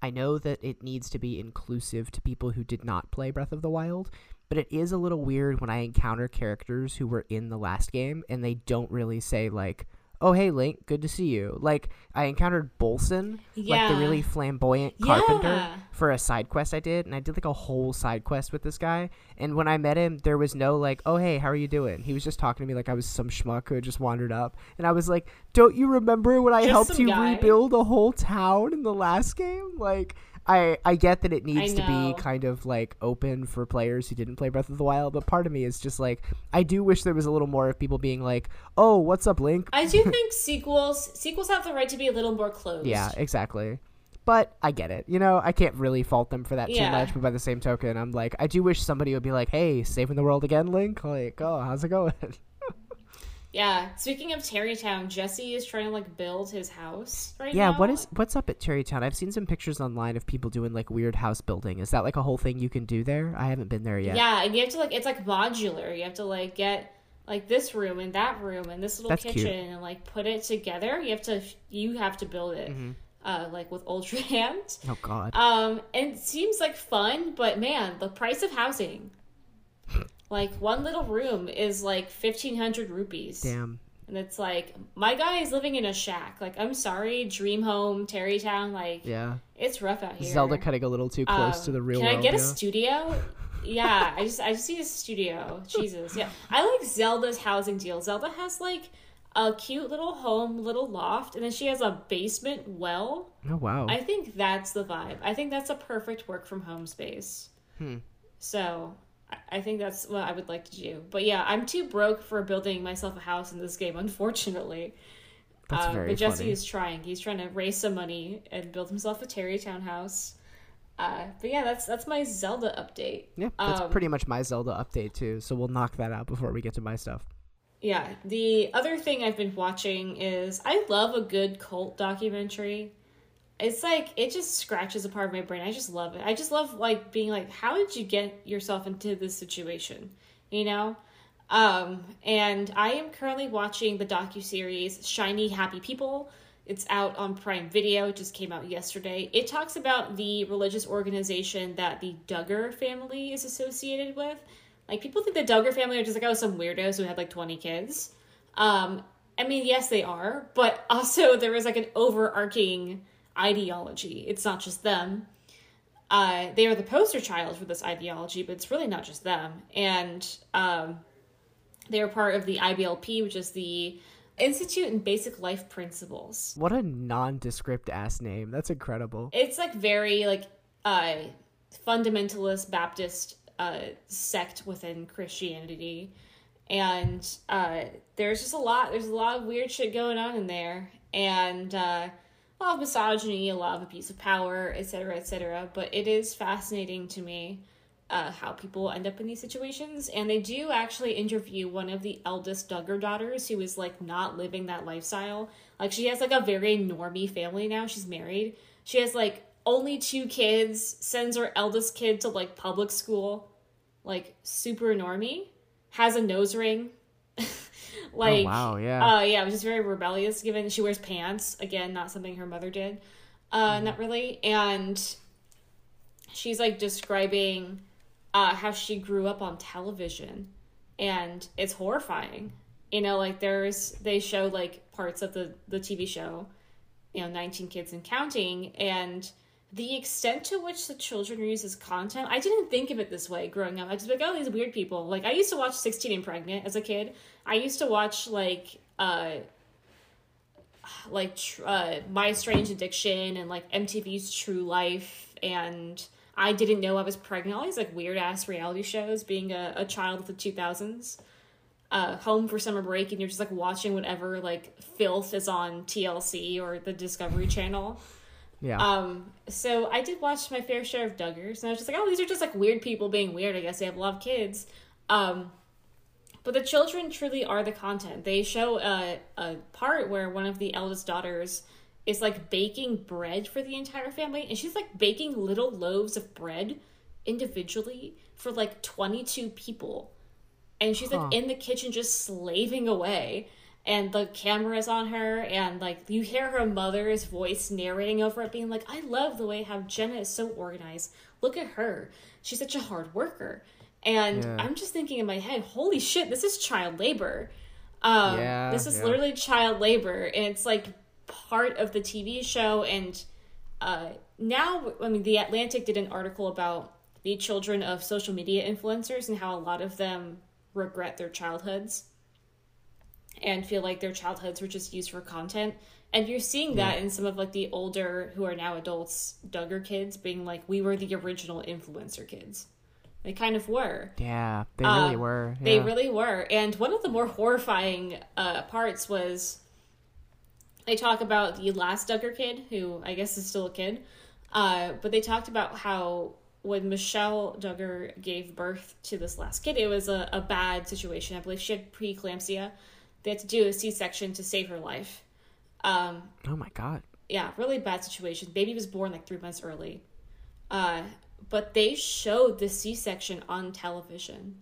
I know that it needs to be inclusive to people who did not play Breath of the Wild, but it is a little weird when I encounter characters who were in the last game and they don't really say like, "Oh, hey Link, good to see you." Like I encountered Bolson, like the really flamboyant carpenter
Yeah.
for a side quest I did, and I did like a whole side quest with this guy. And when I met him, there was no like, "Oh, hey, how are you doing?" He was just talking to me like I was some schmuck who had just wandered up, and I was like, "Don't you remember when I
Just
helped you
guy."
rebuild a whole town in the last game?" Like, I I get that it needs to be kind of like open for players who didn't play Breath of the Wild, but part of me is just like I do wish there was a little more of people being like, "Oh, what's up, Link?"
I do think sequels sequels have the right to be a little more closed.
Yeah, exactly. But I get it. You know, I can't really fault them for that
Yeah.
too much. But by the same token, I'm like, I do wish somebody would be like, "Hey, saving the world again, Link." Like, oh, how's it going?
Yeah. Speaking of Tarrey Town, Jesse is trying to like build his house right
yeah,
now.
Yeah, what is what's up at Tarrey Town? I've seen some pictures online of people doing like weird house building. Is that like a whole thing you can do there? I haven't been there yet.
Yeah, and you have to like it's like modular. You have to like get like this room and that room and this little
That's cute.
kitchen and like put it together. You have to you have to build it.
Mm-hmm.
Uh, like with ultra hand.
Oh God.
Um, and it seems like fun, but man, the price of housing. Like one little room is like fifteen hundred rupees.
Damn.
And it's like my guy is living in a shack. Like I'm sorry, dream home, Tarrey Town. Like
Yeah.
it's rough out here.
Zelda cutting a little too close to
Um,
the real
Can
world.
I get a studio? Yeah, I just I just need a studio. Jesus, yeah. I like Zelda's housing deal. Zelda has like a cute little home, little loft, and then she has a basement well.
oh wow.
I think that's the vibe. I think that's a perfect work from home space.
Hmm.
So I- think that's what I would like to do. But yeah, I'm too broke for building myself a house in this game, unfortunately.
That's
Uh,
very
but Jesse
funny.
is trying. He's trying to raise some money and build himself a Tarrey Town house. Uh, but yeah, that's that's my Zelda update.
Yeah, that's
um,
pretty much my Zelda update too. So we'll knock that out before we get to my stuff.
Yeah, the other thing I've been watching is I love a good cult documentary. It's like it just scratches a part of my brain. I just love it. I just love like being like, how did you get yourself into this situation? You know? Um, and I am currently watching the docu-series Shiny Happy People. It's out on Prime Video. It just came out yesterday. It talks about the religious organization that the Duggar family is associated with. Like people think the Duggar family are just like oh some weirdos who had like 20 kids. Um, I mean, yes, they are, but also there is like an overarching ideology. It's not just them. Uh, they are the poster child for this ideology, but it's really not just them. And um, they are part of the IBLP, which is the Institute in Basic Life Principles.
What a nondescript ass name. That's incredible.
It's like very like uh, fundamentalist Baptist uh, sect within Christianity, and uh, there's just a lot. There's a lot of weird shit going on in there, and uh, a lot of misogyny, a lot of abuse of power, etc., etc. But it is fascinating to me uh, how people end up in these situations, and they do actually interview one of the eldest Duggar daughters who is like not living that lifestyle. Like she has like a very normie family now. She's married. She has like only two kids. Sends her eldest kid to like public school, like super normie. Has a nose ring. Like
oh wow, yeah.
uh, yeah, it was just very rebellious. Given she wears pants again, not something her mother did. Uh, not really. And she's like describing uh, how she grew up on television, and it's horrifying. You know, like there's they show like parts of the the TV show, you know, 19 Kids and Counting, and the extent to which the children used as content, I didn't think of it this way growing up. I just like, oh, these weird people. Like I used to watch 16 and Pregnant as a kid. I used to watch like uh like uh, My Strange Addiction and like MTV's True Life and I didn't know I was pregnant. All these like weird ass reality shows. Being a, a child of the two thousands, uh, home for summer break, and you're just like watching whatever like filth is on TLC or the Discovery Channel.
Yeah.
Um, so I did watch my fair share of Duggars, and I was just like, oh, these are just like weird people being weird. I guess they have a lot of kids. Um, but the children truly are the content. They show a, a part where one of the eldest daughters is like baking bread for the entire family, and she's like baking little loaves of bread individually for like 22 people. And she's
Huh.
like in the kitchen just slaving away. And the camera's on her, and like you hear her mother's voice narrating over it, being like, I love the way how Jenna is so organized. Look at her. She's such a hard worker. And
Yeah.
I'm just thinking in my head, holy shit, this is child labor. Um,
Yeah,
this is
yeah.
literally child labor, and it's like part of the TV show. And uh, now, I mean, The Atlantic did an article about the children of social media influencers and how a lot of them regret their childhoods. And feel like their childhoods were just used for content. And you're seeing that in some of like the older who are now adults, Duggar kids being like, we were the original influencer kids. They kind of were.
Yeah, they really
Um,
were.
They really were. And one of the more horrifying uh, parts was they talk about the last Duggar kid, who I guess is still a kid. Uh, but they talked about how when Michelle Duggar gave birth to this last kid, it was a, a bad situation. I believe she had preeclampsia. They had to do a C section to save her life. Um,
Oh my god.
yeah, really bad situation. Baby was born like three months early. Uh, but they showed the C section on television.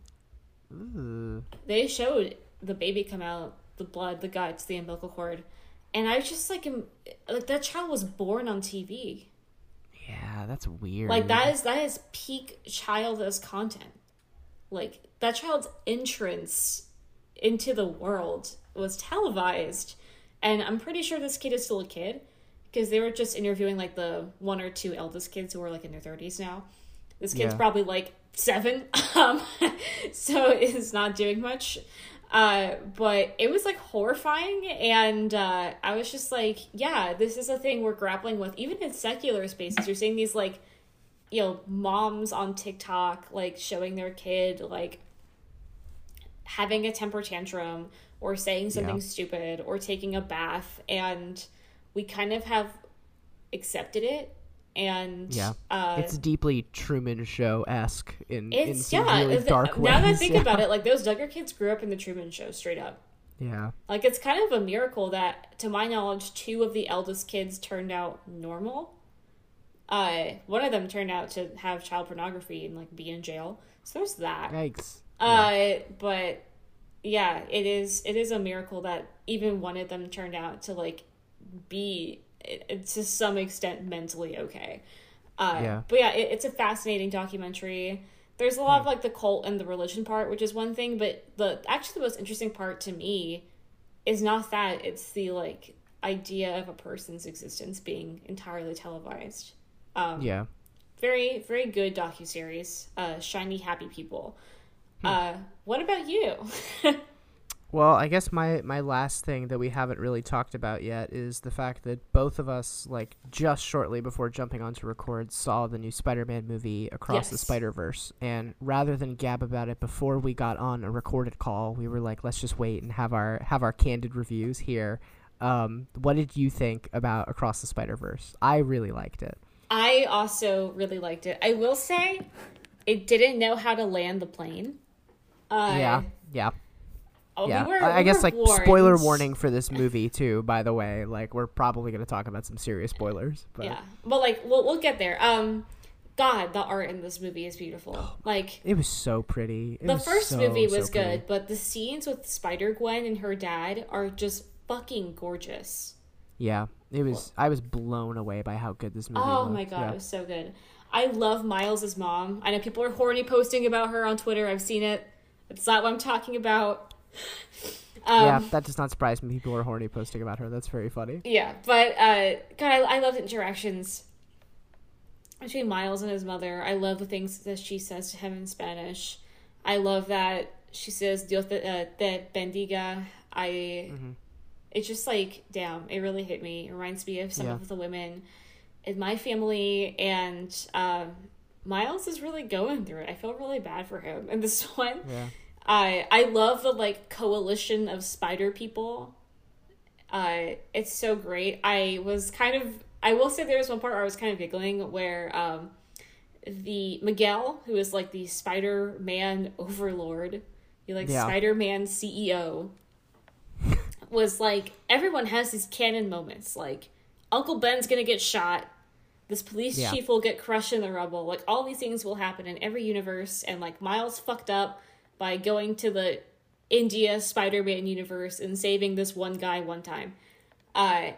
Ooh.
They showed the baby come out, the blood, the guts, the umbilical cord, and I was just like, am- like that child was born on TV.
Yeah, that's weird.
Like that is that is peak childless content. Like that child's entrance into the world was televised, and I'm pretty sure this kid is still a kid because they were just interviewing like the one or two eldest kids who are like in their 30s now. This kid's
Yeah.
probably like seven, um, so it's not doing much. Uh, but it was like horrifying, and uh, I was just like, yeah, this is a thing we're grappling with, even in secular spaces. You're seeing these like you know moms on TikTok like showing their kid like having a temper tantrum or saying something
Yeah.
stupid or taking a bath and we kind of have accepted it and
Yeah.
uh
it's deeply Truman Show esque in in
it's
some
yeah
really dark ways.
now that I think
yeah.
about it like those Duggar kids grew up in the Truman show straight up
Yeah.
like it's kind of a miracle that to my knowledge two of the eldest kids turned out normal uh one of them turned out to have child pornography and like be in jail so there's that
Yikes.
Uh, but yeah, it is it is a miracle that even one of them turned out to like be it, it- to some extent mentally okay. Uh,
Yeah.
But yeah, it, it's a fascinating documentary. There's a lot of like the cult and the religion part, which is one thing, but the actually the most interesting part to me is not that it's the like idea of a person's existence being entirely televised. Um,
Yeah.
very very good docu series uh shiny happy people
Hmm.
uh what about you
Well, I guess my my last thing that we haven't really talked about yet is the fact that both of us, like just shortly before jumping on to record, saw the new Spider-Man movie Across the Spider-Verse, and rather than gab about it before we got on a recorded call, we were like, let's just wait and have our have our candid reviews here. Um, what did you think about Across the Spider-Verse? I really liked it.
i also really liked it i will say it didn't know how to land the plane uh
yeah, yeah,
oh, we
yeah.
were-
I,
we
guess like spoiler warning for this movie too. By the way, like we're probably gonna talk about some serious spoilers. But
yeah but like we'll, we'll get there um god the art in this movie is beautiful like
It was so pretty. It
the first
so,
movie
so
was
pretty.
good but the scenes with spider gwen and her dad are just fucking gorgeous
Yeah, it was. I was blown away by how good this movie.
Oh
looked.
my god,
Yeah.
it was so good. I love Miles's mom. I know people are horny posting about her on Twitter. I've seen it. It's not what I'm talking about. Um,
yeah, that does not surprise me. People are horny posting about her. That's very funny.
Yeah, but uh, God, I, I love the interactions between Miles and his mother. I love the things that she says to him in Spanish. I love that she says "Dios te, uh, te bendiga." I, it's just like, damn, it really hit me. It reminds me of some
Yeah.
of the women in my family, and um, Miles is really going through it. I feel really bad for him. And this one,
Yeah,
I I love the like coalition of spider people. Uh, it's so great. I was kind of I will say there was one part where I was kind of giggling where um, the Miguel, who is like the Spider Man overlord, the like
Yeah.
Spider Man CEO, was like everyone has these canon moments. Like Uncle Ben's gonna get shot. This police
Yeah.
chief will get crushed in the rubble. Like all these things will happen in every universe, and like Miles fucked up by going to the India Spider-Man universe and saving this one guy one time. Uh,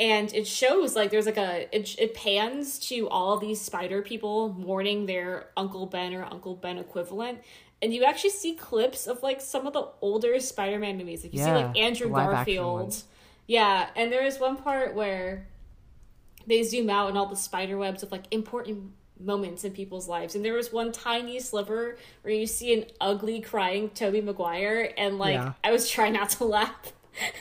and it shows like there's like a it, it pans to all these spider people mourning their Uncle Ben or Uncle Ben equivalent. And you actually see clips of like some of the older Spider-Man movies. Like you see like Andrew
the live action
Garfield. Yeah, and there is one part where they zoom out and all the spider webs of like important moments in people's lives. And there was one tiny sliver where you see an ugly crying Tobey Maguire and like
Yeah.
I was trying not to laugh.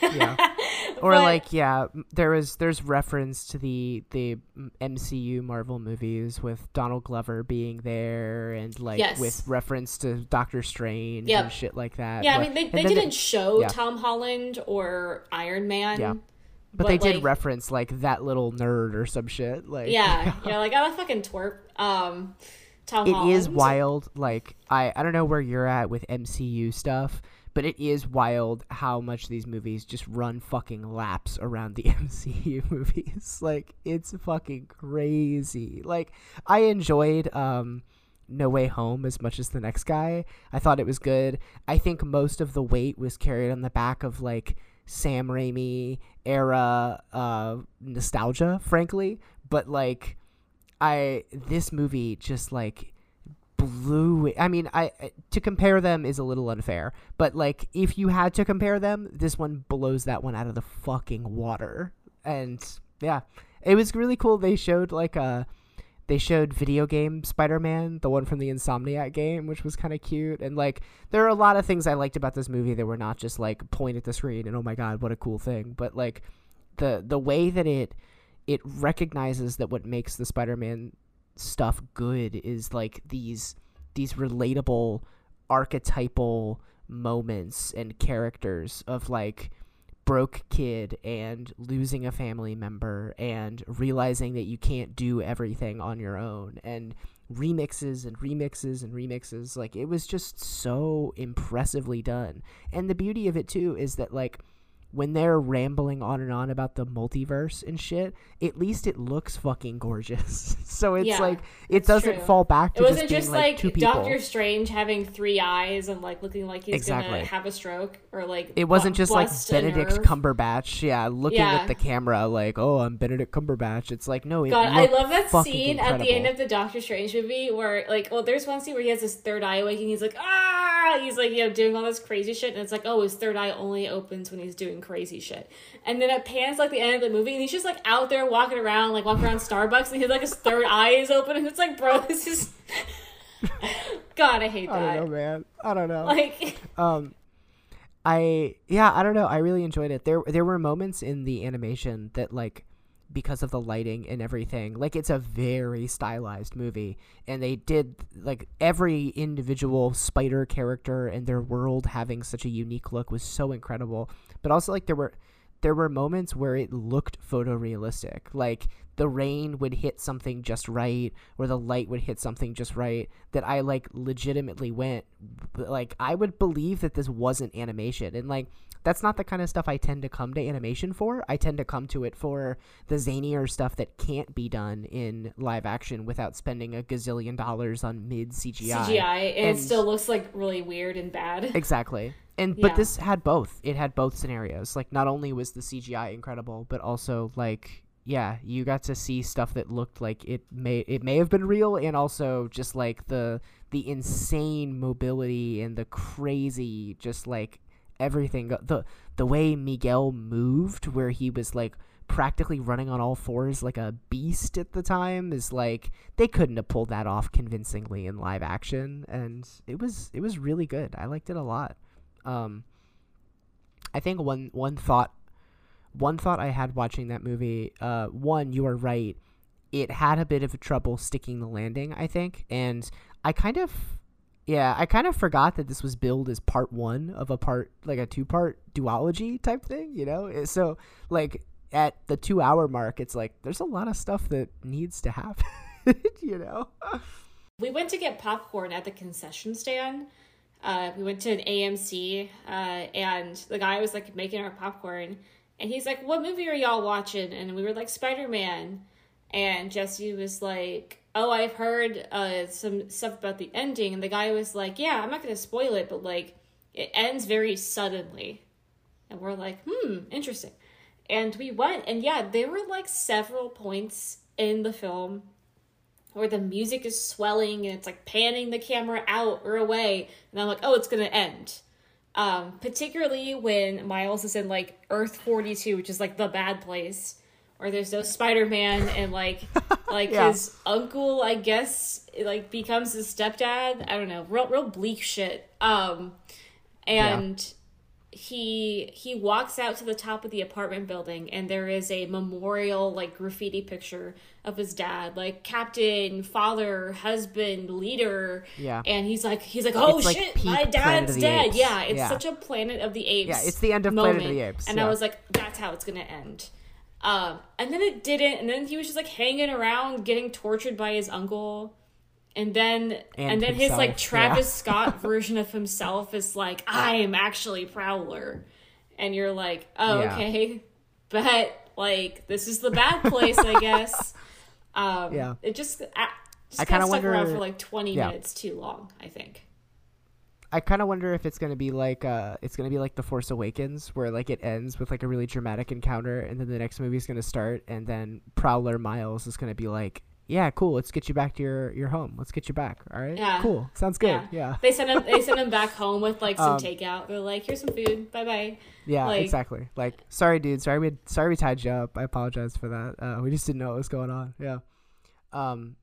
Yeah. or
But-
like yeah there was there's reference to the the mcu marvel movies with donald glover being there and like
Yes.
with reference to doctor strange
Yep.
and shit like that
Yeah, I mean they, they didn't show
yeah.
Tom Holland or Iron Man.
Yeah. But, they did reference like that little nerd or some shit like
Yeah, you're like, I'm a fucking twerp. Um, Tom
it
Holland.
is wild like i i don't know where you're at with mcu stuff but it is wild how much these movies just run fucking laps around the mcu movies like it's fucking crazy like i enjoyed um no way home as much as the next guy i thought it was good i think most of the weight was carried on the back of like sam raimi era uh nostalgia frankly but like I this movie just like blew it. I mean, I to compare them is a little unfair, but like if you had to compare them, this one blows that one out of the fucking water. And yeah, it was really cool. They showed like a they showed video game Spider-Man, the one from the Insomniac game, which was kind of cute. And like there are a lot of things I liked about this movie that were not just like point at the screen and oh my god, what a cool thing, but like the the way that it it recognizes that what makes the Spider-Man stuff good is like these these relatable archetypal moments and characters of like broke kid and losing a family member and realizing that you can't do everything on your own and remixes and remixes and remixes like it was just so impressively done. And the beauty of it too is that like when they're rambling on and on about the multiverse and shit, at least it looks fucking gorgeous. so it's
Yeah,
like it doesn't
true.
fall back to
It wasn't
just
just
like,
like. Doctor Strange having three eyes and like looking like he's
Exactly.
gonna have a stroke or like
It wasn't just like Benedict. Cumberbatch, yeah, looking
Yeah.
at the camera like, "Oh, I'm Benedict Cumberbatch." It's like, no, it
God, I love that scene at the end of the Doctor Strange movie where, like, well, there's one scene where he has his third eye awakening. He's like, ah, he's like, you know, doing all this crazy shit, and it's like, oh, his third eye only opens when he's doing crazy shit. And then it pans like the end of the movie, and he's just like out there walking around, like walking around Starbucks, and he's like his third eye is open, and it's like, bro, this is. God, I hate that.
I don't know, man. I don't know.
Like,
um i yeah i don't know i really enjoyed it there there were moments in the animation that like because of the lighting and everything like it's a very stylized movie and they did like every individual spider character and their world having such a unique look was so incredible but also like there were there were moments where it looked photorealistic like the rain would hit something just right or the light would hit something just right that i like legitimately went like i would believe that this wasn't animation and like that's not the kind of stuff i tend to come to animation for i tend to come to it for the zanier stuff that can't be done in live action without spending a gazillion dollars on mid cgi
CGI, and,
And-
it still looks like really weird and bad.
Exactly. And
Yeah.
but this had both. It had both scenarios. Like not only was the CGI incredible, but also like yeah, you got to see stuff that looked like it may it may have been real and also just like the the insane mobility and the crazy just like everything the the way Miguel moved where he was like practically running on all fours like a beast at the time is like they couldn't have pulled that off convincingly in live action and it was it was really good i liked it a lot um i think one one thought one thought i had watching that movie uh one you are right it had a bit of trouble sticking the landing i think and i kind of yeah i kind of forgot that this was billed as part one of a part like a two part duology type thing you know so like at the two hour mark it's like there's a lot of stuff that needs to happen you know
We went to get popcorn at the concession stand. Uh, we went to an AMC, uh, and the guy was like making our popcorn, and he's like, "What movie are y'all watching?" And we were like, "Spider Man," and Jesse was like, "Oh, I've heard uh, some stuff about the ending," and the guy was like, "Yeah, I'm not gonna spoil it, but like, it ends very suddenly," and we're like, "Hmm, interesting." And we went, and yeah, there were like several points in the film where the music is swelling and it's like panning the camera out or away and i'm like oh it's gonna end um particularly when miles is in like earth 42 which is like the bad place or there's no spider-man and like like
Yeah.
his uncle, I guess, like becomes his stepdad. I don't know, real real bleak shit. Um, and he he walks out to the top of the apartment building, and there is a memorial like graffiti picture of his dad, like captain, father, husband, leader.
Yeah.
and he's like he's like, oh
It's
shit,
peak
my dad's dead.
Apes.
Yeah, it's
Yeah.
such a Planet of the Apes.
Yeah, it's the end of Planet of the Apes,
and
yeah.
I was like, that's how it's gonna end. Um, and then it didn't, and then he was just like hanging around, getting tortured by his uncle, and then and,
And
then his like Travis
yeah.
Scott version of himself is like, I am actually Prowler, and you're like, oh
Yeah.
okay, but like this is the bad place, I guess. Um,
Yeah.
it just. I, just
I
kind of stuck around for like 20
yeah.
minutes too long, I think.
I kind of wonder if it's gonna be like uh, it's gonna be like The Force Awakens, where like it ends with like a really dramatic encounter, and then the next movie is gonna start, and then Prowler Miles is gonna be like, "Yeah, cool, let's get you back to your your home. Let's get you back. All right,
Yeah.
cool, sounds good. Yeah,
They send him. They send him back home with like some
Um,
takeout. They're like, "Here's some food. Bye bye."
yeah,
like-
exactly. Like, sorry, dude, sorry we sorry we tied you up. I apologize for that. Uh, we just didn't know what was going on. Yeah, um,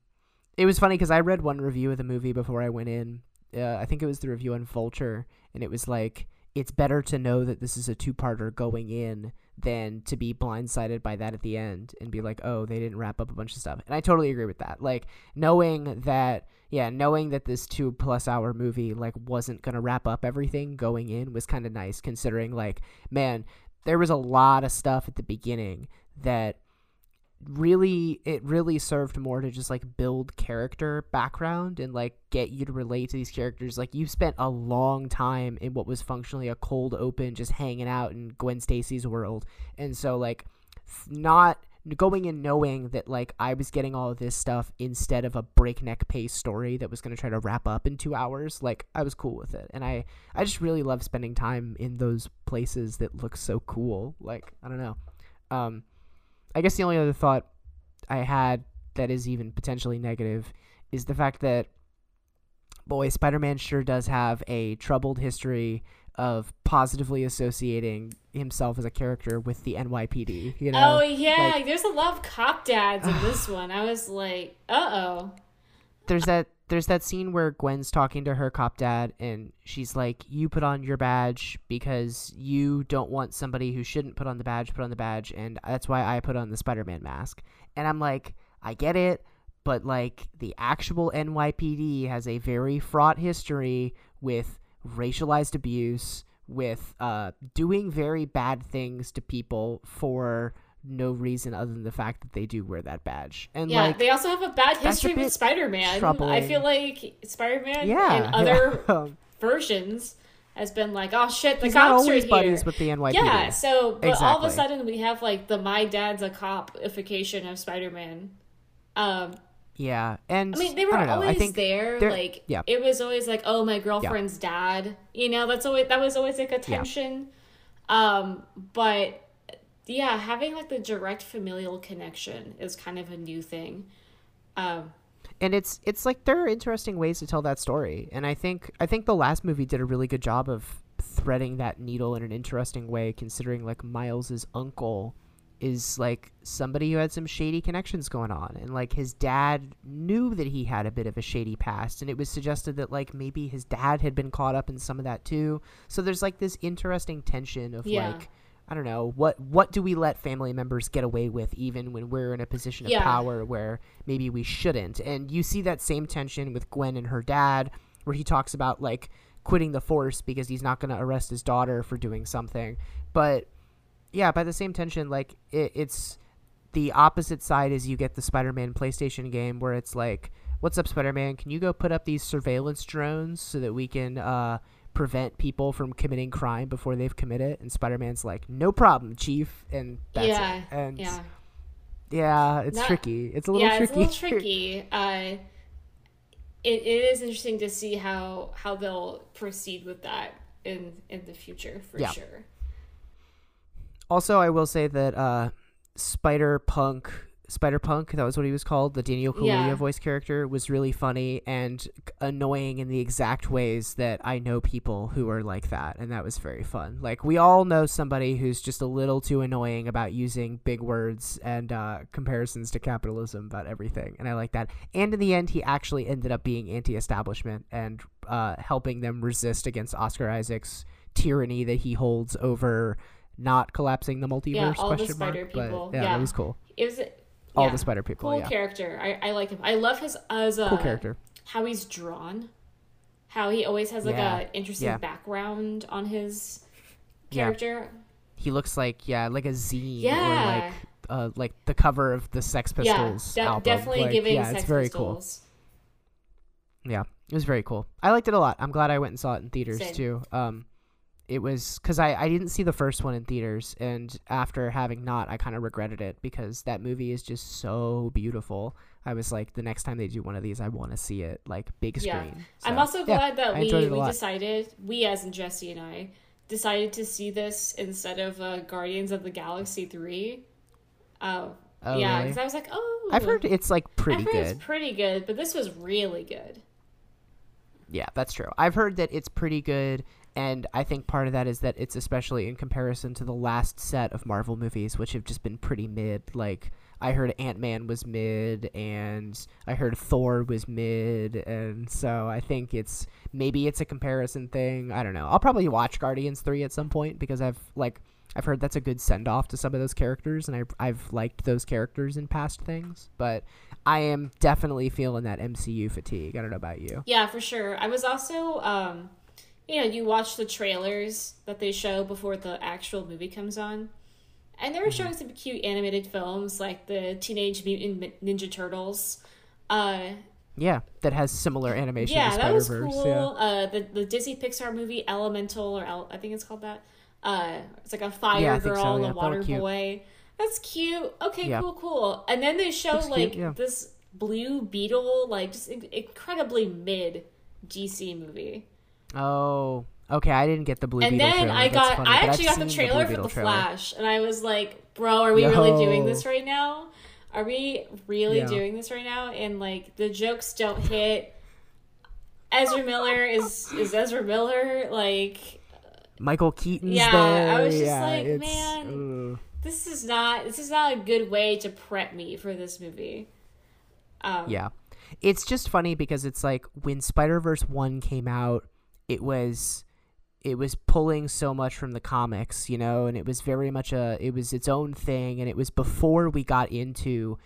it was funny because I read one review of the movie before I went in. Uh, I think it was the review on Vulture, and it was like, it's better to know that this is a two-parter going in than to be blindsided by that at the end and be like, oh, they didn't wrap up a bunch of stuff. And I totally agree with that. Like knowing that, yeah, knowing that this two-plus hour movie like wasn't gonna wrap up everything going in was kind of nice, considering like, man, there was a lot of stuff at the beginning that really it really served more to just like build character background and like get you to relate to these characters. Like you spent a long time in what was functionally a cold open just hanging out in Gwen Stacy's world. And so like not going in knowing that like I was getting all of this stuff instead of a breakneck pace story that was going to try to wrap up in 2 hours like I was cool with it. And I I just really love spending time in those places that look so cool. Like I don't know. Um I guess the only other thought I had that is even potentially negative is the fact that boy, Spider-Man sure does have a troubled history of positively associating himself as a character with the NYPD. You know,
oh yeah,
like-
there's a lot of cop dads in this one. I was like, uh oh.
there's that there's that scene where Gwen's talking to her cop dad and she's like, "You put on your badge because you don't want somebody who shouldn't put on the badge put on the badge, and that's why I put on the Spider-Man mask." And I'm like, "I get it, but like the actual NYPD has a very fraught history with racialized abuse, with uh doing very bad things to people for." No reason other than the fact that they do wear that badge, and
Yeah,
like
they also have a bad
a
history with Spider-Man. I feel like Spider-Man
yeah,
in other
yeah. Um,
versions has been like, oh shit, the
he's not
cops are
always
here.
buddies with the NYPD.
yeah, so but all of a sudden we have like the my dad's a cop-ification of Spider-Man. Um,
Yeah, and
I mean, they were
know,
always
think
there. Like,
yeah.
it was always like, oh, my girlfriend's dad. You know, that's always that was always like a tension. Um, but yeah, having like the direct familial connection is kind of a new thing. Um,
and it's it's like there are interesting ways to tell that story, and I think I think the last movie did a really good job of threading that needle in an interesting way, considering like Miles's uncle is like somebody who had some shady connections going on and like his dad knew that he had a bit of a shady past and it was suggested that like maybe his dad had been caught up in some of that too so there's like this interesting tension of
Yeah.
like I don't know what what do we let family members get away with even when we're in a position of
Yeah.
power where maybe we shouldn't? And you see that same tension with Gwen and her dad where he talks about like quitting the force because he's not going to arrest his daughter for doing something. But yeah by the same tension like it, it's the opposite side is you get the spider-man playstation game where it's like what's up spider-man? Can you go put up these surveillance drones so that we can uh, prevent people from committing crime before they've committed and spider-man's like no problem chief and that's
yeah,
it and
yeah,
yeah it's
Not-
tricky it's a little
yeah.
tricky
It's a little tricky. Uh, it, it is interesting to see how how they'll proceed with that in in the future for
Yeah.
sure.
Also, I will say that uh, Spider Punk Spider Punk, that was what he was called, the Daniel Kaluuya
Yeah.
voice character, was really funny and annoying in the exact ways that I know people who are like that, and that was very fun. Like we all know somebody who's just a little too annoying about using big words and uh, comparisons to capitalism about everything, and I like that. And in the end, he actually ended up being anti-establishment and uh, helping them resist against Oscar Isaac's tyranny that he holds over not collapsing the multiverse.
Yeah, all the
question mark,
spider
but,
people,
yeah,
yeah.
that was cool.
It was
All
yeah,
the spider people.
cool
yeah.
character. I, I like him. I love his as a
cool character.
how he's drawn. How he always has like
Yeah.
a interesting background on his character.
He looks like yeah, like a zine or
Yeah.
like uh like the cover of the Sex Pistols
yeah, de-
album.
definitely
Like,
giving
yeah,
Sex
it's very
Pistols.
cool. Yeah, it was very cool. I liked it a lot. I'm glad I went and saw it in theaters
Same.
too. Um, it was because I I didn't see the first one in theaters, and after having not, I kind of regretted it because that movie is just so beautiful. I was like, the next time they do one of these, I want to see it like big screen.
Yeah.
screen.
I'm
So,
also
yeah,
glad that we,
enjoyed it a
we decided, we as in Jesse and I, decided to see this instead of uh, Guardians of the Galaxy 3. Oh,
Oh,
yeah,
really?
because I was like, oh.
I've heard it's like pretty
I've heard
good.
it's pretty good, but this was really good.
Yeah, that's true. I've heard that it's pretty good, and I think part of that is that it's especially in comparison to the last set of Marvel movies, which have just been pretty mid. Like, I heard Ant Man was mid, and I heard Thor was mid, and so I think it's maybe it's a comparison thing. I don't know. I'll probably watch Guardians 3 at some point because I've, like, I've heard that's a good send off to some of those characters, and I've, I've liked those characters in past things, but I am definitely feeling that MCU fatigue. I don't know about you.
Yeah, for sure. I was also, um, you know, you watch the trailers that they show before the actual movie comes on. And they
Mm-hmm.
were showing some cute animated films like the Teenage Mutant Ninja Turtles. Uh,
Yeah, that has similar animation
yeah,
to
that was cool.
Yeah.
Uh, the the Disney Pixar movie Elemental, or El- I think it's called that. Uh, it's like a fire
Yeah,
girl
so,
and a water boy. That's cute. Okay,
Yeah.
cool, cool. And then they show
Looks
like
yeah.
this blue beetle, like just in- incredibly mid DC movie.
Oh, okay. I didn't get the Blue
and
Beetle
then
trailer.
I
That's
got,
funny,
I actually got the trailer
Blue
for the
trailer.
Flash, and I was like, "Bro, are we really doing this right now? Are we really
Yeah.
doing this right now?" And like the jokes don't hit. Ezra Miller is is Ezra Miller like
Michael Keaton's
Yeah,
there.
I was just
yeah,
like, man.
ugh.
this is not this is not a good way to prep me for this movie. Um,
Yeah. It's just funny because it's like when Spider-Verse 1 came out, it was it was pulling so much from the comics, you know, and it was very much a it was its own thing and it was before we got into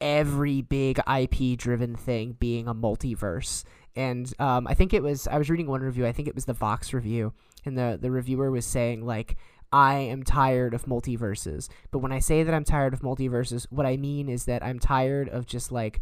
every big IP driven thing being a multiverse. And um, I think it was I was reading one review, I think it was the Vox review, and the the reviewer was saying like I am tired of multiverses. But when I say that I'm tired of multiverses, what I mean is that I'm tired of just like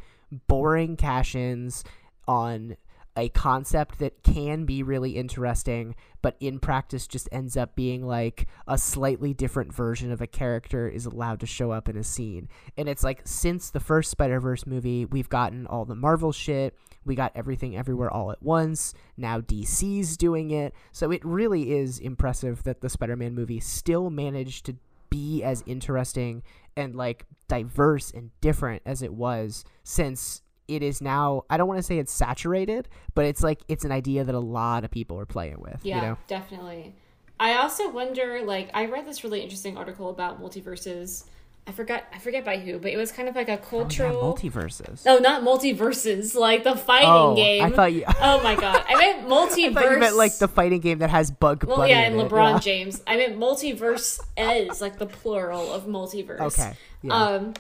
boring cash ins on a concept that can be really interesting, but in practice just ends up being like a slightly different version of a character is allowed to show up in a scene. And it's like since the first Spider Verse movie, we've gotten all the Marvel shit. We got everything everywhere all at once. Now DC's doing it. So it really is impressive that the Spider Man movie still managed to be as interesting and like diverse and different as it was since it is now I don't want to say it's saturated, but it's like it's an idea that a lot of people are playing with.
Yeah,
You know?
definitely. I also wonder, like, I read this really interesting article about multiverses. I forgot, I forget by who, but it was kind of like a
Oh, yeah,
cultural.
multiverses.
no, not multiverses, like the fighting
oh,
game.
I thought you
oh my god, I meant multiverse.
I you meant like the fighting game that has Bug
Well, yeah, and LeBron
yeah.
James. I meant multiverse is like the plural of multiverse.
Okay. Yeah.
Um,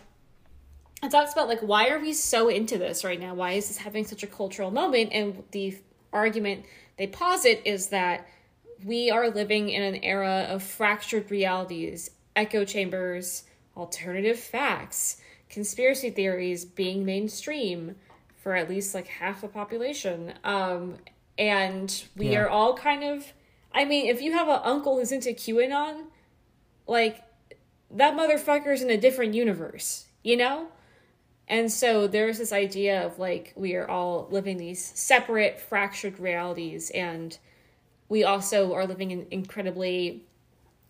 it talks about like why are we so into this right now? Why is this having such a cultural moment? And the argument they posit is that we are living in an era of fractured realities, echo chambers, alternative facts, conspiracy theories being mainstream for at least like half the population. Um, and we
Yeah.
are all kind of. I mean, if you have an uncle who's into QAnon, like that motherfucker's in a different universe, you know? And so there's this idea of like we are all living these separate, fractured realities, and we also are living in incredibly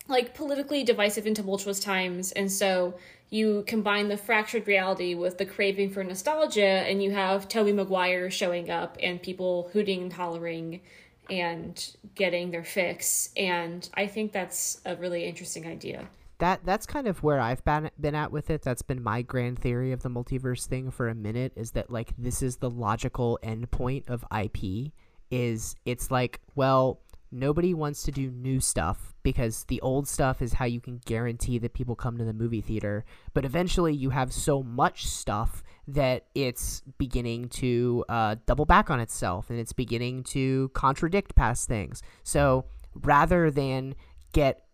like politically divisive and tumultuous times. And so you combine the fractured reality with the craving for nostalgia, and you have Tobey Maguire showing up and people hooting and hollering and getting their fix. And I think that's a really interesting idea.
That that's kind of where I've been been at with it. That's been my grand theory of the multiverse thing for a minute. Is that like this is the logical endpoint of IP? Is it's like well nobody wants to do new stuff because the old stuff is how you can guarantee that people come to the movie theater. But eventually, you have so much stuff that it's beginning to uh, double back on itself and it's beginning to contradict past things. So rather than get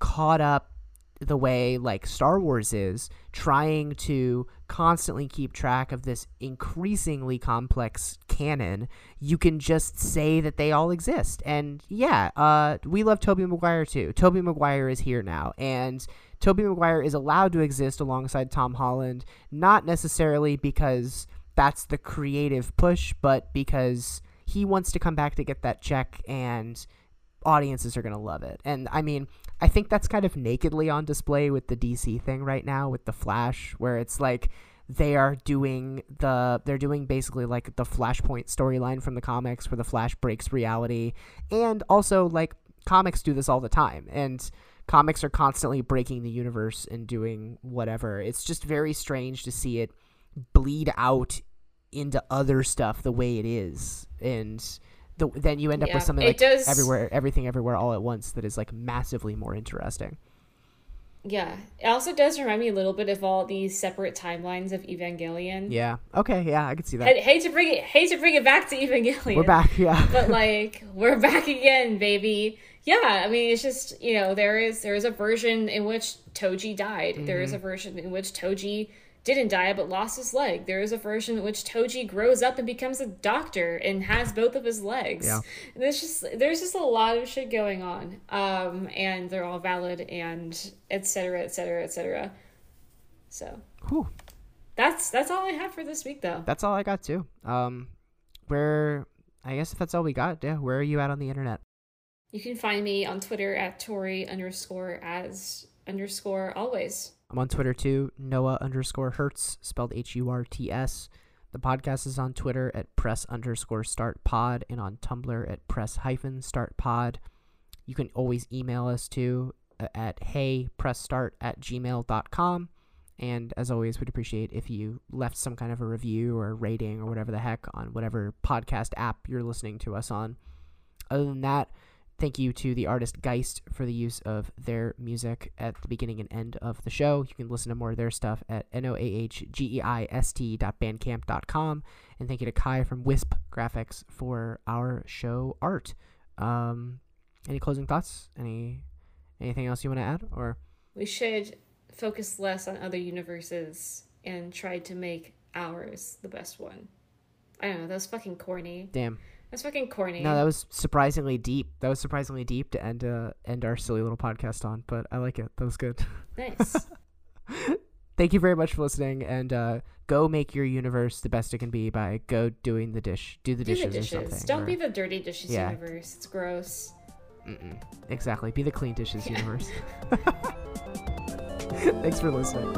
caught up the way like Star Wars is, trying to constantly keep track of this increasingly complex canon, you can just say that they all exist. And yeah, uh, we love Tobey Maguire too. Tobey Maguire is here now, and Tobey Maguire is allowed to exist alongside Tom Holland, not necessarily because that's the creative push, but because he wants to come back to get that check and audiences are going to love it. And I mean, I think that's kind of nakedly on display with the DC thing right now with the Flash where it's like they are doing the they're doing basically like the Flashpoint storyline from the comics where the Flash breaks reality and also like comics do this all the time and comics are constantly breaking the universe and doing whatever. It's just very strange to see it bleed out into other stuff the way it is and the, then you end up
Yeah,
with something like
does-
everywhere everything everywhere all at once that is like massively more interesting
Yeah. It also does remind me a little bit of all these separate timelines of Evangelion.
yeah okay yeah i could see that
I hate to bring it hate to bring it back to Evangelion.
we're back yeah
but like we're back again, baby. Yeah, I mean it's just you know there is there is a version in which Toji died. There is a
Mm-hmm.
version in which Toji didn't die but lost his leg. There is a version in which Toji grows up and becomes a doctor and has both of his legs.
Yeah.
And There's just there's just a lot of shit going on, um, and they're all valid and et cetera, et cetera, et cetera. So
Whew.
that's that's all I have for this week, though.
that's all i got too um where i guess if that's all we got yeah where are you at on the internet
You can find me on Twitter at Tori underscore as underscore always.
I'm on twitter too. Noah underscore hurts spelled h-u-r-t-s the podcast is on twitter at press underscore start pod and on tumblr at press hyphen start pod. You can always email us too at hey press start at gmail.com and as always we'd appreciate if you left some kind of a review or rating or whatever the heck on whatever podcast app you're listening to us on. Other than that thank you to the artist geist for the use of their music at the beginning and end of the show. You can listen to more of their stuff at n-o-a-h-g-e-i-s-t dot bandcamp dot com. And thank you to kai from wisp graphics for our show art. Um any closing thoughts? Any anything else you want to add or?
We should focus less on other universes and try to make ours the best one. I don't know, that was fucking corny.
damn
That's fucking corny.
No, that was surprisingly deep. That was surprisingly deep to end uh, end our silly little podcast on, but I like it. That was good.
nice.
Thank you very much for listening, and uh, go make your universe the best it can be by go doing the dish, do the
Do
dishes,
the
or
dishes.
something.
Don't
or-
be the dirty dishes
Yeah.
universe. It's gross.
Mm-mm. exactly. Be the clean dishes
Yeah.
universe. Thanks for listening.